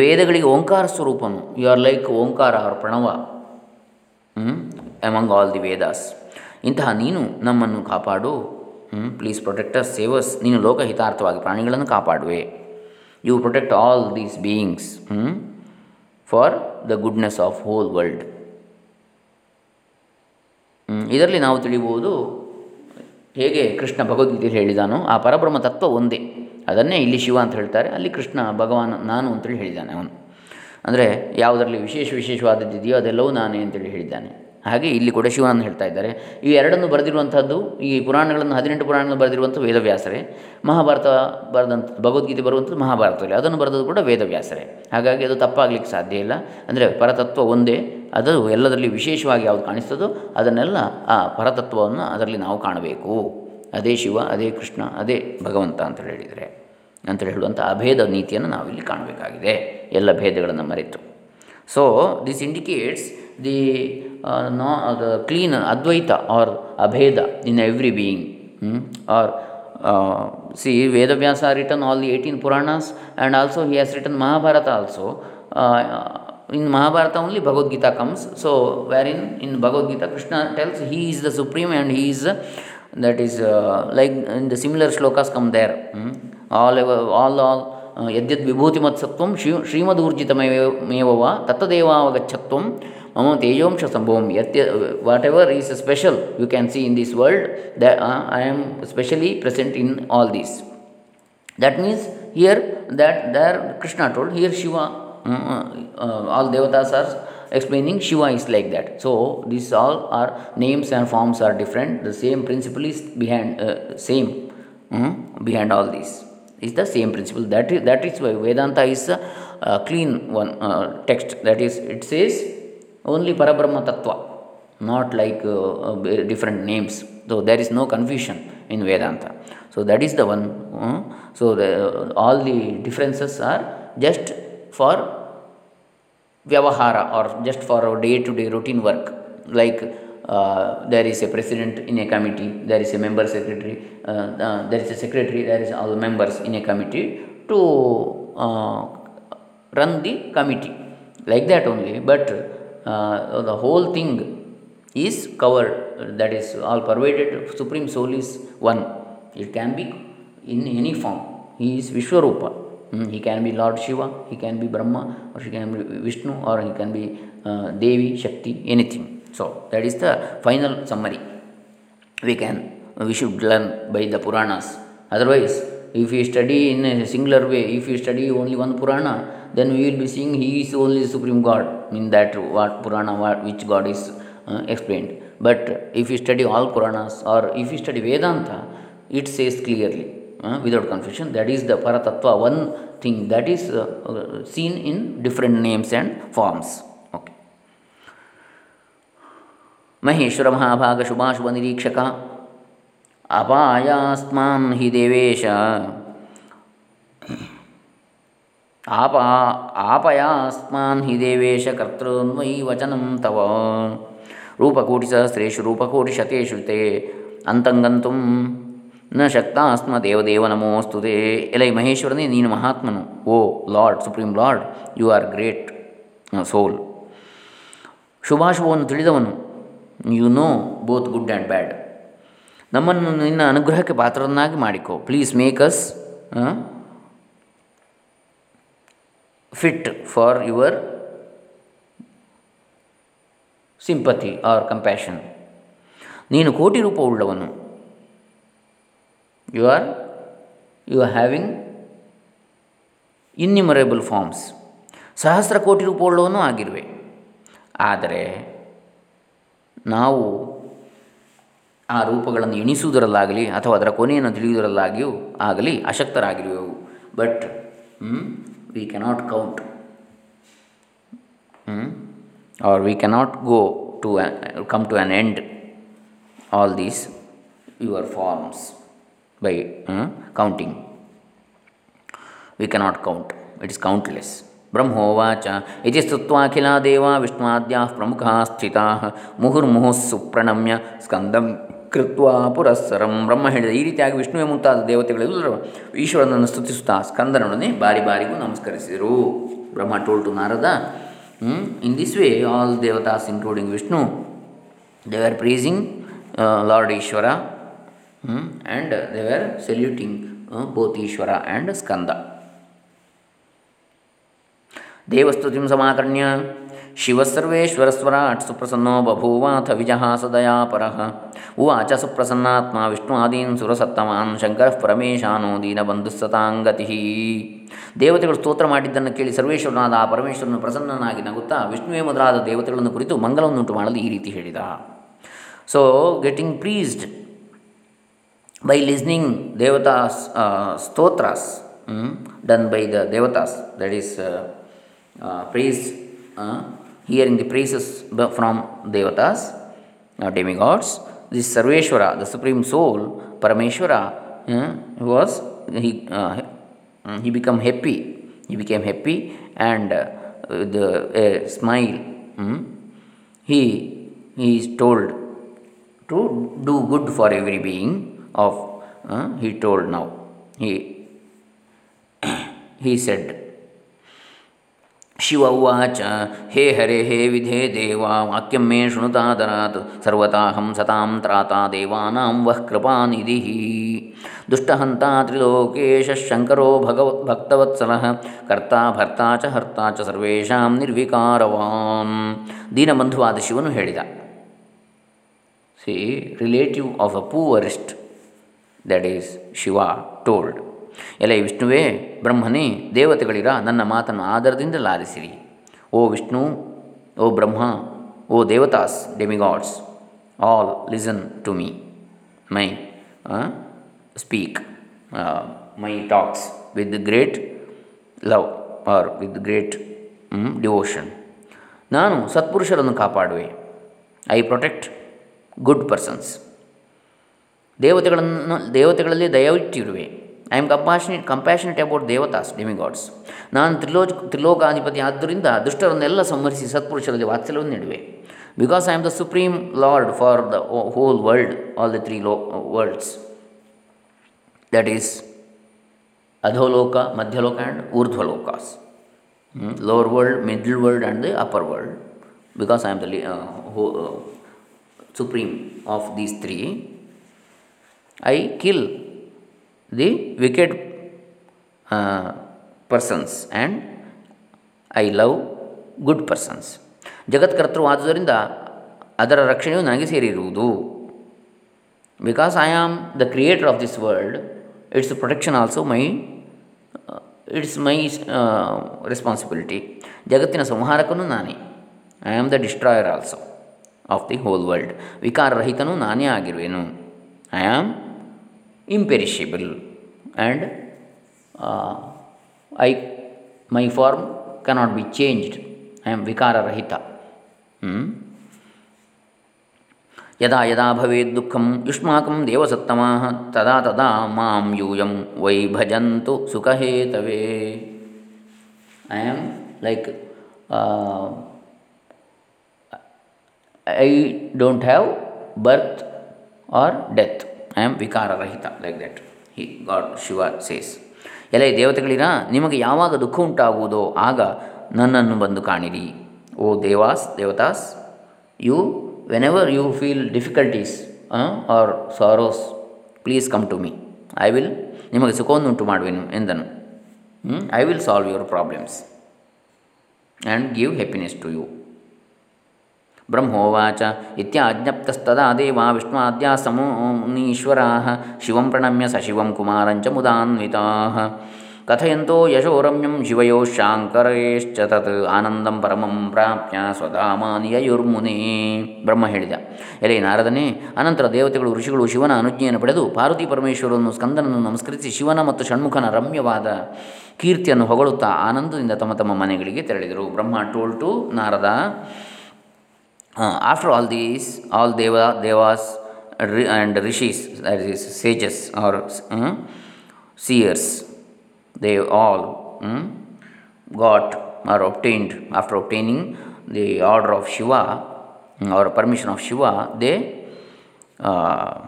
ವೇದಗಳಿಗೆ ಓಂಕಾರ ಸ್ವರೂಪನು you are like Omkara or Pranava among all the Vedas ಇಂತಹ ನೀನು ನಮ್ಮನ್ನು ಕಾಪಾಡು ಹ್ಞೂ please protector ಸೇವಸ್ ನೀನು ಲೋಕಹಿತಾರ್ಥವಾಗಿ ಪ್ರಾಣಿಗಳನ್ನು ಕಾಪಾಡುವೆ you protect all these beings for the goodness of whole world ಇದರಲ್ಲಿ ನಾವು ತಿಳಿಯಬಹುದು ಹೇಗೆ ಕೃಷ್ಣ ಭಗವದ್ಗೀತೆಯಲ್ಲಿ ಹೇಳಿದಾನೋ ಆ ಪರಬ್ರಹ್ಮ ತತ್ವ ಒಂದೇ ಅದನ್ನೇ ಇಲ್ಲಿ ಶಿವ ಅಂತ ಹೇಳ್ತಾರೆ ಅಲ್ಲಿ ಕೃಷ್ಣ ಭಗವಾನ್ ನಾನು ಅಂತೇಳಿ ಹೇಳಿದ್ದಾನೆ ಅವನು ಅಂದರೆ ಯಾವುದರಲ್ಲಿ ವಿಶೇಷ ವಿಶೇಷವಾದದ್ದಿದೆಯೋ ಅದೆಲ್ಲವೂ ನಾನೇ ಅಂತೇಳಿ ಹೇಳಿದ್ದಾನೆ ಹಾಗೆ ಇಲ್ಲಿ ಕೂಡ ಶಿವನನ್ನು ಹೇಳ್ತಾ ಇದ್ದಾರೆ ಈ ಎರಡನ್ನು ಬರೆದಿರುವಂಥದ್ದು ಈ ಪುರಾಣಗಳನ್ನು ಹದಿನೆಂಟು ಪುರಾಣಗಳನ್ನು ಬರೆದಿರುವಂಥ ವೇದವ್ಯಾಸರೇ ಮಹಾಭಾರತ ಬರೆದಂಥ ಭಗವದ್ಗೀತೆ ಬರುವಂಥದ್ದು ಮಹಾಭಾರತದಲ್ಲಿ ಅದನ್ನು ಬರೆದದ್ದು ಕೂಡ ವೇದವ್ಯಾಸರೇ ಹಾಗಾಗಿ ಅದು ತಪ್ಪಾಗಲಿಕ್ಕೆ ಸಾಧ್ಯ ಇಲ್ಲ ಅಂದರೆ ಪರತತ್ವ ಒಂದೇ ಅದು ಎಲ್ಲದರಲ್ಲಿ ವಿಶೇಷವಾಗಿ ಯಾವುದು ಕಾಣಿಸ್ತದೋ ಅದನ್ನೆಲ್ಲ ಆ ಪರತತ್ವವನ್ನು ಅದರಲ್ಲಿ ನಾವು ಕಾಣಬೇಕು ಅದೇ ಶಿವ ಅದೇ ಕೃಷ್ಣ ಅದೇ ಭಗವಂತ ಅಂತ ಹೇಳಿದರೆ ಅಂತೇಳಿ ಹೇಳುವಂಥ ಅಭೇದ ನೀತಿಯನ್ನು ನಾವಿಲ್ಲಿ ಕಾಣಬೇಕಾಗಿದೆ ಎಲ್ಲ ಭೇದಗಳನ್ನು ಮರೆತು ಸೊ ದಿಸ್ ಇಂಡಿಕೇಟ್ಸ್ ದಿ ನಾ the clean Advaita or abheda in every being or see Vedavyasa written all the eighteen Puranas and also he has written Mahabharata also in Mahabharata only Bhagavadgita comes so where in in Bhagavadgita Krishna tells he is the supreme and he is that is like in the similar shlokas come there all all all यद्यद् विभूतिमत्सत्वं श्री श्रीमदूर्जितमेव मेव वा तत्तदेवावगच्छत्वं मम तेजोंश सम्भवं यत्य whatever is special you can see in this world the I am specially present in all these that means here that there krishna told here shiva uh, all devatas are explaining shiva is like that so these all are names and forms are different the same principle is behind uh, same uh, behind all these is the same principle that is that is why vedanta is a clean one uh, text that is it says only parabrahma tattva not like uh, uh, different names so there is no confusion in vedanta so that is the one so all the differences are just for vyavahara or just for day to day routine work like uh, there is a president in a committee, there is a member secretary, uh, uh, there is a secretary, there is all members in a committee to uh, run the committee. Like that only, but uh, the whole thing is covered, that is all pervaded. Supreme Soul is one, it can be in any form. He is Vishwarupa. Mm, he can be Lord Shiva, he can be Brahma, or he can be Vishnu, or he can be uh, Devi, Shakti, anything. So, that is the final summary. We can, we should learn by the Puranas. Otherwise, if you study in a singular way, if you study only one Purana, then we will be seeing He is only Supreme God Mean that what Purana what, which God is uh, explained. But if you study all Puranas or if you study Vedanta, it says clearly uh, without confusion that is the Paratattva, one thing that is uh, seen in different names and forms. Maheshwara ಮಹಾಭಾಗ ಶುಭಾಶುಭ ನಿರೀಕ್ಷಕ ಅಪಾಯಾಸ್ಮಾನ್ ಹಿ ದೇವೇಶ ಆಪ ಆಪಯಾಸ್ಮಾನ್ ಹಿ ದೇವೇಶ ಕರ್ತೃನ್ವಯಿ ವಚನಂ ತವ ರೂಪಕೋಟಿ ಶತೇಶು ತೇ ಅಂತಂಗಂತು ನ ಶಕ್ತಾಸ್ಮ ದೇವದೇವ ನಮೋಸ್ತು ತೇ ಎಲೈ ಮಹೇಶ್ವರನೇ ನೀನು ಮಹಾತ್ಮನು O lord supreme lord you are great soul ಶುಭಾಶುಭವನ್ನು ತಿಳಿದವನು you know both good and bad ನಮ್ಮನ್ನು ನಿನ್ನ ಅನುಗ್ರಹಕ್ಕೆ ಪಾತ್ರರನ್ನಾಗಿ ಮಾಡಿಕೊ please make us fit for your sympathy or compassion ನೀನು ಕೋಟಿ ಉಳ್ಳವನು you are you are having innumerable forms ಸಹಸ್ರ ಕೋಟಿ ಉಳ್ಳವನು ಆಗಿರುವೆ ಆದರೆ ನಾವು ಆ ರೂಪಗಳನ್ನು ಎಣಿಸುವುದರಲ್ಲಾಗಲಿ ಅಥವಾ ಅದರ ಕೊನೆಯನ್ನು ತಿಳಿಯುವುದರಲ್ಲಾಗಿಯೂ ಆಗಲಿ ಅಶಕ್ತರಾಗಿರುವೆವು but we cannot count or we cannot go to come to an end all these your forms by counting we cannot count it is countless ಬ್ರಹ್ಮೋವಾಚ ಇತಿ ಸ್ತುತ್ವಾಖಿಲ ದೇವಾ ವಿಷ್ಣುವಾದ್ಯಾ ಪ್ರಮುಖ ಸ್ಥಿತ ಮುಹುರ್ಮುಹುಸ್ಸು ಪ್ರಣಮ್ಯ ಸ್ಕಂದಂ ಕೃತ್ವಾ ಪುರಸ್ಸರಂ ಬ್ರಹ್ಮ ಹೇಳಿದ ಈ ರೀತಿಯಾಗಿ ವಿಷ್ಣುವೆ ಮುಂತಾದ ದೇವತೆಗಳೆಲ್ಲರೂ ಈಶ್ವರನನ್ನು ಸ್ತುತಿಸುತ್ತಾ ಸ್ಕಂದನೊಡನೆ ಬಾರಿ ಬಾರಿಗೂ ನಮಸ್ಕರಿಸಿದರು Brahma told to Narada in this way all devatas including Vishnu they are praising lord Ishwara and they are saluting both Ishwara and Skanda ದೇವಸ್ತುತಿಂ ಸಮಾಕರ್ಣ್ಯ ಅಟ್ ಸುಪ್ರಸನ್ನೋ ಬಭೂವಾಥ ವಿಜಹಾಸ ದಯಾಪರಃ ಉಚ ಸುಪ್ರಸನ್ನಾತ್ಮ ವಿಷ್ಣು ಆದೀನ್ ಸುರಸತ್ತಮಾನ್ ಶಂಕರ ಪರಮೇಶಾನೋ ದೀನಬಂಧುಸ್ಸತಾಂಗತಿ ದೇವತೆಗಳು ಸ್ತೋತ್ರ ಮಾಡಿದ್ದನ್ನು ಕೇಳಿ ಸರ್ವೇಶ್ವರನಾದ ಆ ಪರಮೇಶ್ವರನು ಪ್ರಸನ್ನನಾಗಿ ನಗುತ್ತಾ ವಿಷ್ಣುವೇ ಮೊದಲಾದ ದೇವತೆಗಳನ್ನು ಕುರಿತು ಮಂಗಲವನ್ನುಂಟು ಮಾಡಲು ಈ ರೀತಿ ಹೇಳಿದ so getting pleased by listening devatas stotras done by the devatas that is Uh, praised uh, hearing the praises from devatas, uh, demigods. This Sarveshwara, the supreme soul, Parameshwara, was he he became happy. He became happy and with a smile. Hmm, he he is told to do good for every being of uh, he told now he (coughs) he said Shiva उवाच हे हरे हे विधे देवा वाक्यं मे शृणुतादरात् सर्वताहं सतां त्राता वह कृपा निधि दुष्टहन्ता त्रिलोकेशः शङ्करो भगव भक्तवत्सलः कर्ता भर्ता च हर्ता च सर्वेषां ನಿರ್ವಿಕಾರವಾಂ ದೀನಬಂಧುವಾದ ಶಿವನು ಹೇಳಿದ C relative of a poorest that is Shiva told ಎಲೆ ವಿಷ್ಣುವೇ ಬ್ರಹ್ಮನೇ ದೇವತೆಗಳಿರ ನನ್ನ ಮಾತನ್ನು ಆಧಾರದಿಂದ ಲಾಲಿಸಿರಿ O Vishnu O Brahma O devatas demigods all listen to me my speak my talks with great love or with great devotion ನಾನು ಸತ್ಪುರುಷರನ್ನು ಕಾಪಾಡುವೆ ಐ ಪ್ರೊಟೆಕ್ಟ್ ಗುಡ್ ಪರ್ಸನ್ಸ್ ದೇವತೆಗಳನ್ನು ದೇವತೆಗಳಲ್ಲಿ ದಯವಿಟ್ಟಿರುವೆ I am compassionate compassionate about devatas demigods ನಾನು ತ್ರಿಲೋಜ್ ತ್ರಿಲೋಕಾಧಿಪತಿ ಆದ್ದರಿಂದ ದುಷ್ಟರನ್ನೆಲ್ಲ ಸಂಹರಿಸಿ ಸತ್ಪುರುಷರಲ್ಲಿ ವಾತ್ಸಲ್ಯವನ್ನು ನೀಡುವೆ because I am the supreme lord for the whole world all the three low worlds that is Adholoka Madhyaloka and Urdhvalokas lower world middle world and the upper world because I am the supreme of these three I kill the wicked persons and I love good persons ಜಗತ್ಕರ್ತೃವಾದುದರಿಂದ ಅದರ ರಕ್ಷಣೆಯು ನನಗೆ ಸೇರಿರುವುದು because I am the creator of this world it's protection also my it's my responsibility ಜಗತ್ತಿನ ಸಂಹಾರಕನೂ ನಾನೇ I am the destroyer also of the whole world ವಿಕಾರರಹಿತನೂ ನಾನೇ ಆಗಿರುವೆನು I am imperishable and uh, I, my form cannot be changed. I am vikara rahita. Hmm? यदा यदा भवेत् दुःखम् युष्माकं देवसत्तमाः तदा तदा मां यूयं वै भजन्तु सुखहेतवे I am like I don't have birth or death I am vikararahita like that he god Shiva says ಎಲೆ ದೇವತೆಗಳಿರ ನಿಮಗೆ ಯಾವಾಗ ದುಃಖ ಉಂಟಾಗುವುದೋ ಆಗ ನನ್ನನ್ನು ಬಂದು ಕಾಣಿರಿ O devas devatas you when whenever you feel difficulties or sorrows please come to me I will ನಿಮಗೆ ಸುಖವನ್ನುಂಟು ಮಾಡುವೆನು ಎಂದನು I will solve your problems and give happiness to you ಬ್ರಹ್ಮೋವಾಚ ब्रह्मोवाच इत्याज्ञप्तस्तदा देवा ಶಿವಂ ಪ್ರಣಮ್ಯ ಸ ಸಶಿವಂ ಕುಮಾರಂಚ कुमारञ्च ಕಥಯಂತೋ ಯಶೋರಮ್ಯಂ ಶಿವಯೋ ಶಾಂಕರೇಶ್ಚ ತತ್ ಆನಂದಂ ಪರಮಂ ಪ್ರಾಪ್ಯ ಸ್ವಧಾಮಾನಿಯಯುರ್ಮುನಿ ಬ್ರಹ್ಮ ಹೇಳಿದ ಎಲೆ ನಾರದನೇ ಅನಂತರ ದೇವತೆಗಳು ಋಷಿಗಳು ಶಿವನ ಅನುಜ್ಞೆಯನ್ನು ಪಡೆದು ಪಾರ್ವತಿ ಪರಮೇಶ್ವರನ್ನು ಸ್ಕಂದನನ್ನು ನಮಸ್ಕರಿಸಿ ಶಿವನ ಮತ್ತು ಷಣ್ಮುಖನ ರಮ್ಯವಾದ ಕೀರ್ತಿಯನ್ನು ಹೊಗಳುತ್ತಾ ಆನಂದದಿಂದ ತಮ್ಮ ತಮ್ಮ ಮನೆಗಳಿಗೆ ತೆರಳಿದರು Brahma told to Narada Uh, after all these, all deva, devas and rishis, that is sages or hmm, seers, they all hmm, got or obtained after obtaining the order of Shiva hmm, or permission of Shiva, they uh,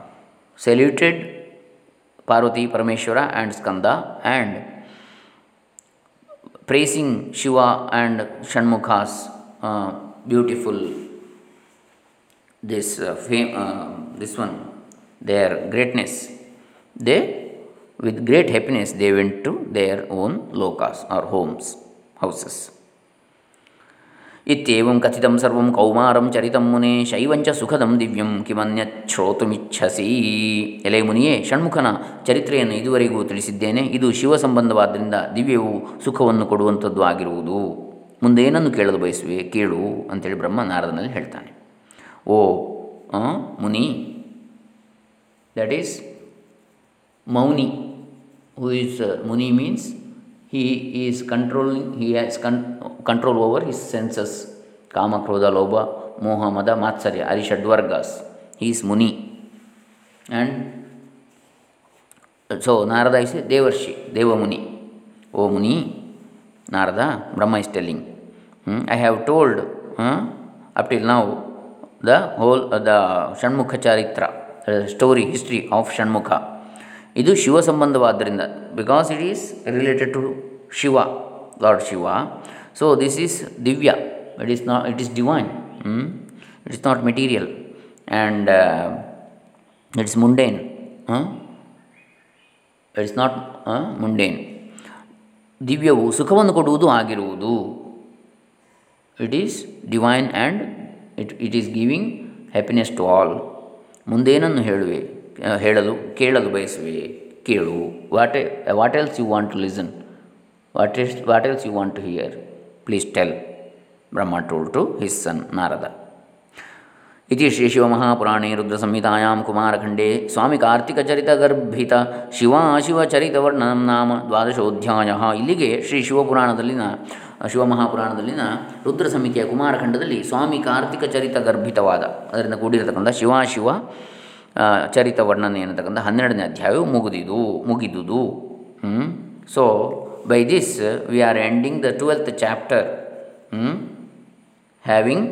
saluted Parvati, Parameshwara, and Skanda and praising Shiva and Shanmukha's uh, beautiful this fame this one their greatness they with great happiness they went to their own lokas or homes houses ಇತ್ಯಂ ಕಥಿತ ಸರ್ವ ಕೌಮಾರಂ ಚರಿತಮುನೇ ಶೈವಂಚ ಸುಖದಂ ದಿವ್ಯಂ ಕಮನ್ಯೋತು ಇಚ್ಛಸಿ ಎಲೆ ಮುನಿಯೇ ಷಣ್ಮುಖನ ಚರಿತ್ರೆಯನ್ನು ಇದುವರೆಗೂ ತಿಳಿಸಿದ್ದೇನೆ ಇದು ಶಿವ ಸಂಬಂಧವಾದ್ದರಿಂದ ದಿವ್ಯವು ಸುಖವನ್ನು ಕೊಡುವಂಥದ್ದು ಆಗಿರುವುದು ಮುಂದೆ ಏನನ್ನು ಕೇಳಲು ಬಯಸುವೆ ಕೇಳು ಅಂತೇಳಿ ಬ್ರಹ್ಮ ನಾರದನಲ್ಲಿ ಹೇಳ್ತಾನೆ O muni that is mauni who is uh, muni means he is controlling he has control over his senses kama krodha lobha moha mada matsarya arishadvargas he is muni and so Narada is Devarshi Devamuni O muni Narada Brahma is telling I have told up till now the whole the Shanmukha charitra story history of Shanmukha ಇದು Shiva ಸಂಬಂಧವಾದ್ದರಿಂದ because it is related to Shiva lord Shiva so this is divya it is not it is divine it is not material and it's mundane it's not mundane ದಿವ್ಯವು ಸುಖವನ್ನು ಕೊಡುವುದು ಆಗಿರುವುದು it is divine and it it is giving happiness to all ಮುಂದೇನನ್ನು ಹೇಳುವೆ ಹೇಳಲು ಕೇಳಲು ಬಯಸುವೆ ಕೇಳು what what else you want to listen what else what else you want to hear please tell Brahma told to his son Narada ಇತಿ ಶ್ರೀ ಶಿವಮಹಾಪುರಾಣೇ ರುದ್ರಸಂಹಿತಾಯಾಂ ಕುಮಾರಖಂಡೇ ಸ್ವಾಮಿ ಕಾರ್ತಿಕಚರಿತಗರ್ಭಿತ ಶಿವಾಶಿವಚರಿತವರ್ಣನಂ ನಾಮ ದ್ವಾದಶೋಧ್ಯಾಯ ಇಲ್ಲಿಗೆ ಶ್ರೀ ಶಿವಪುರಾಣದಲ್ಲಿನ ಶಿವಮಹಾಪುರಾಣದಲ್ಲಿನ ರುದ್ರ ಸಮಿತಿಯ ಕುಮಾರಖಂಡದಲ್ಲಿ ಸ್ವಾಮಿ ಕಾರ್ತಿಕ ಚರಿತ ಗರ್ಭಿತವಾದ ಅದರಿಂದ ಕೂಡಿರತಕ್ಕಂಥ ಶಿವ ಚರಿತ ವರ್ಣನೆ ಅನ್ನತಕ್ಕಂಥ ಹನ್ನೆರಡನೇ ಅಧ್ಯಾಯವು ಮುಗಿದಿದು ಮುಗಿದುದು so by this we are ending the twelfth chapter having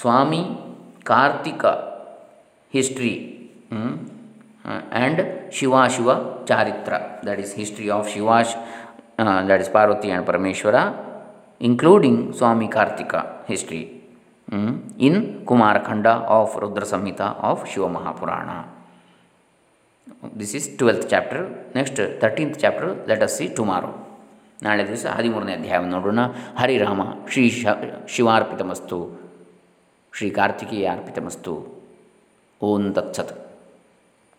Swami Karthika history and Shivashiva charitra that is history of Shivas that is Parvati and Parameshwara including Swami Karthika history in Kumarakhanda of Rudra Samhita of Shivamahapurana this is twelfth chapter next thirteenth chapter let us see tomorrow ನಾಳೆ ದಿವಸ ಹದಿಮೂರನೇ ಅಧ್ಯಾಯವನ್ನು ನೋಡೋಣ ಹರಿರಾಮ ಶ್ರೀ ಶ ಶಿವಾರ್ಪಿತಮಸ್ತು ಶ್ರೀ ಕಾರ್ತಿಕೇಯ ಅರ್ಪಿತಮಸ್ತು ಓಂ ತತ್ಸತ್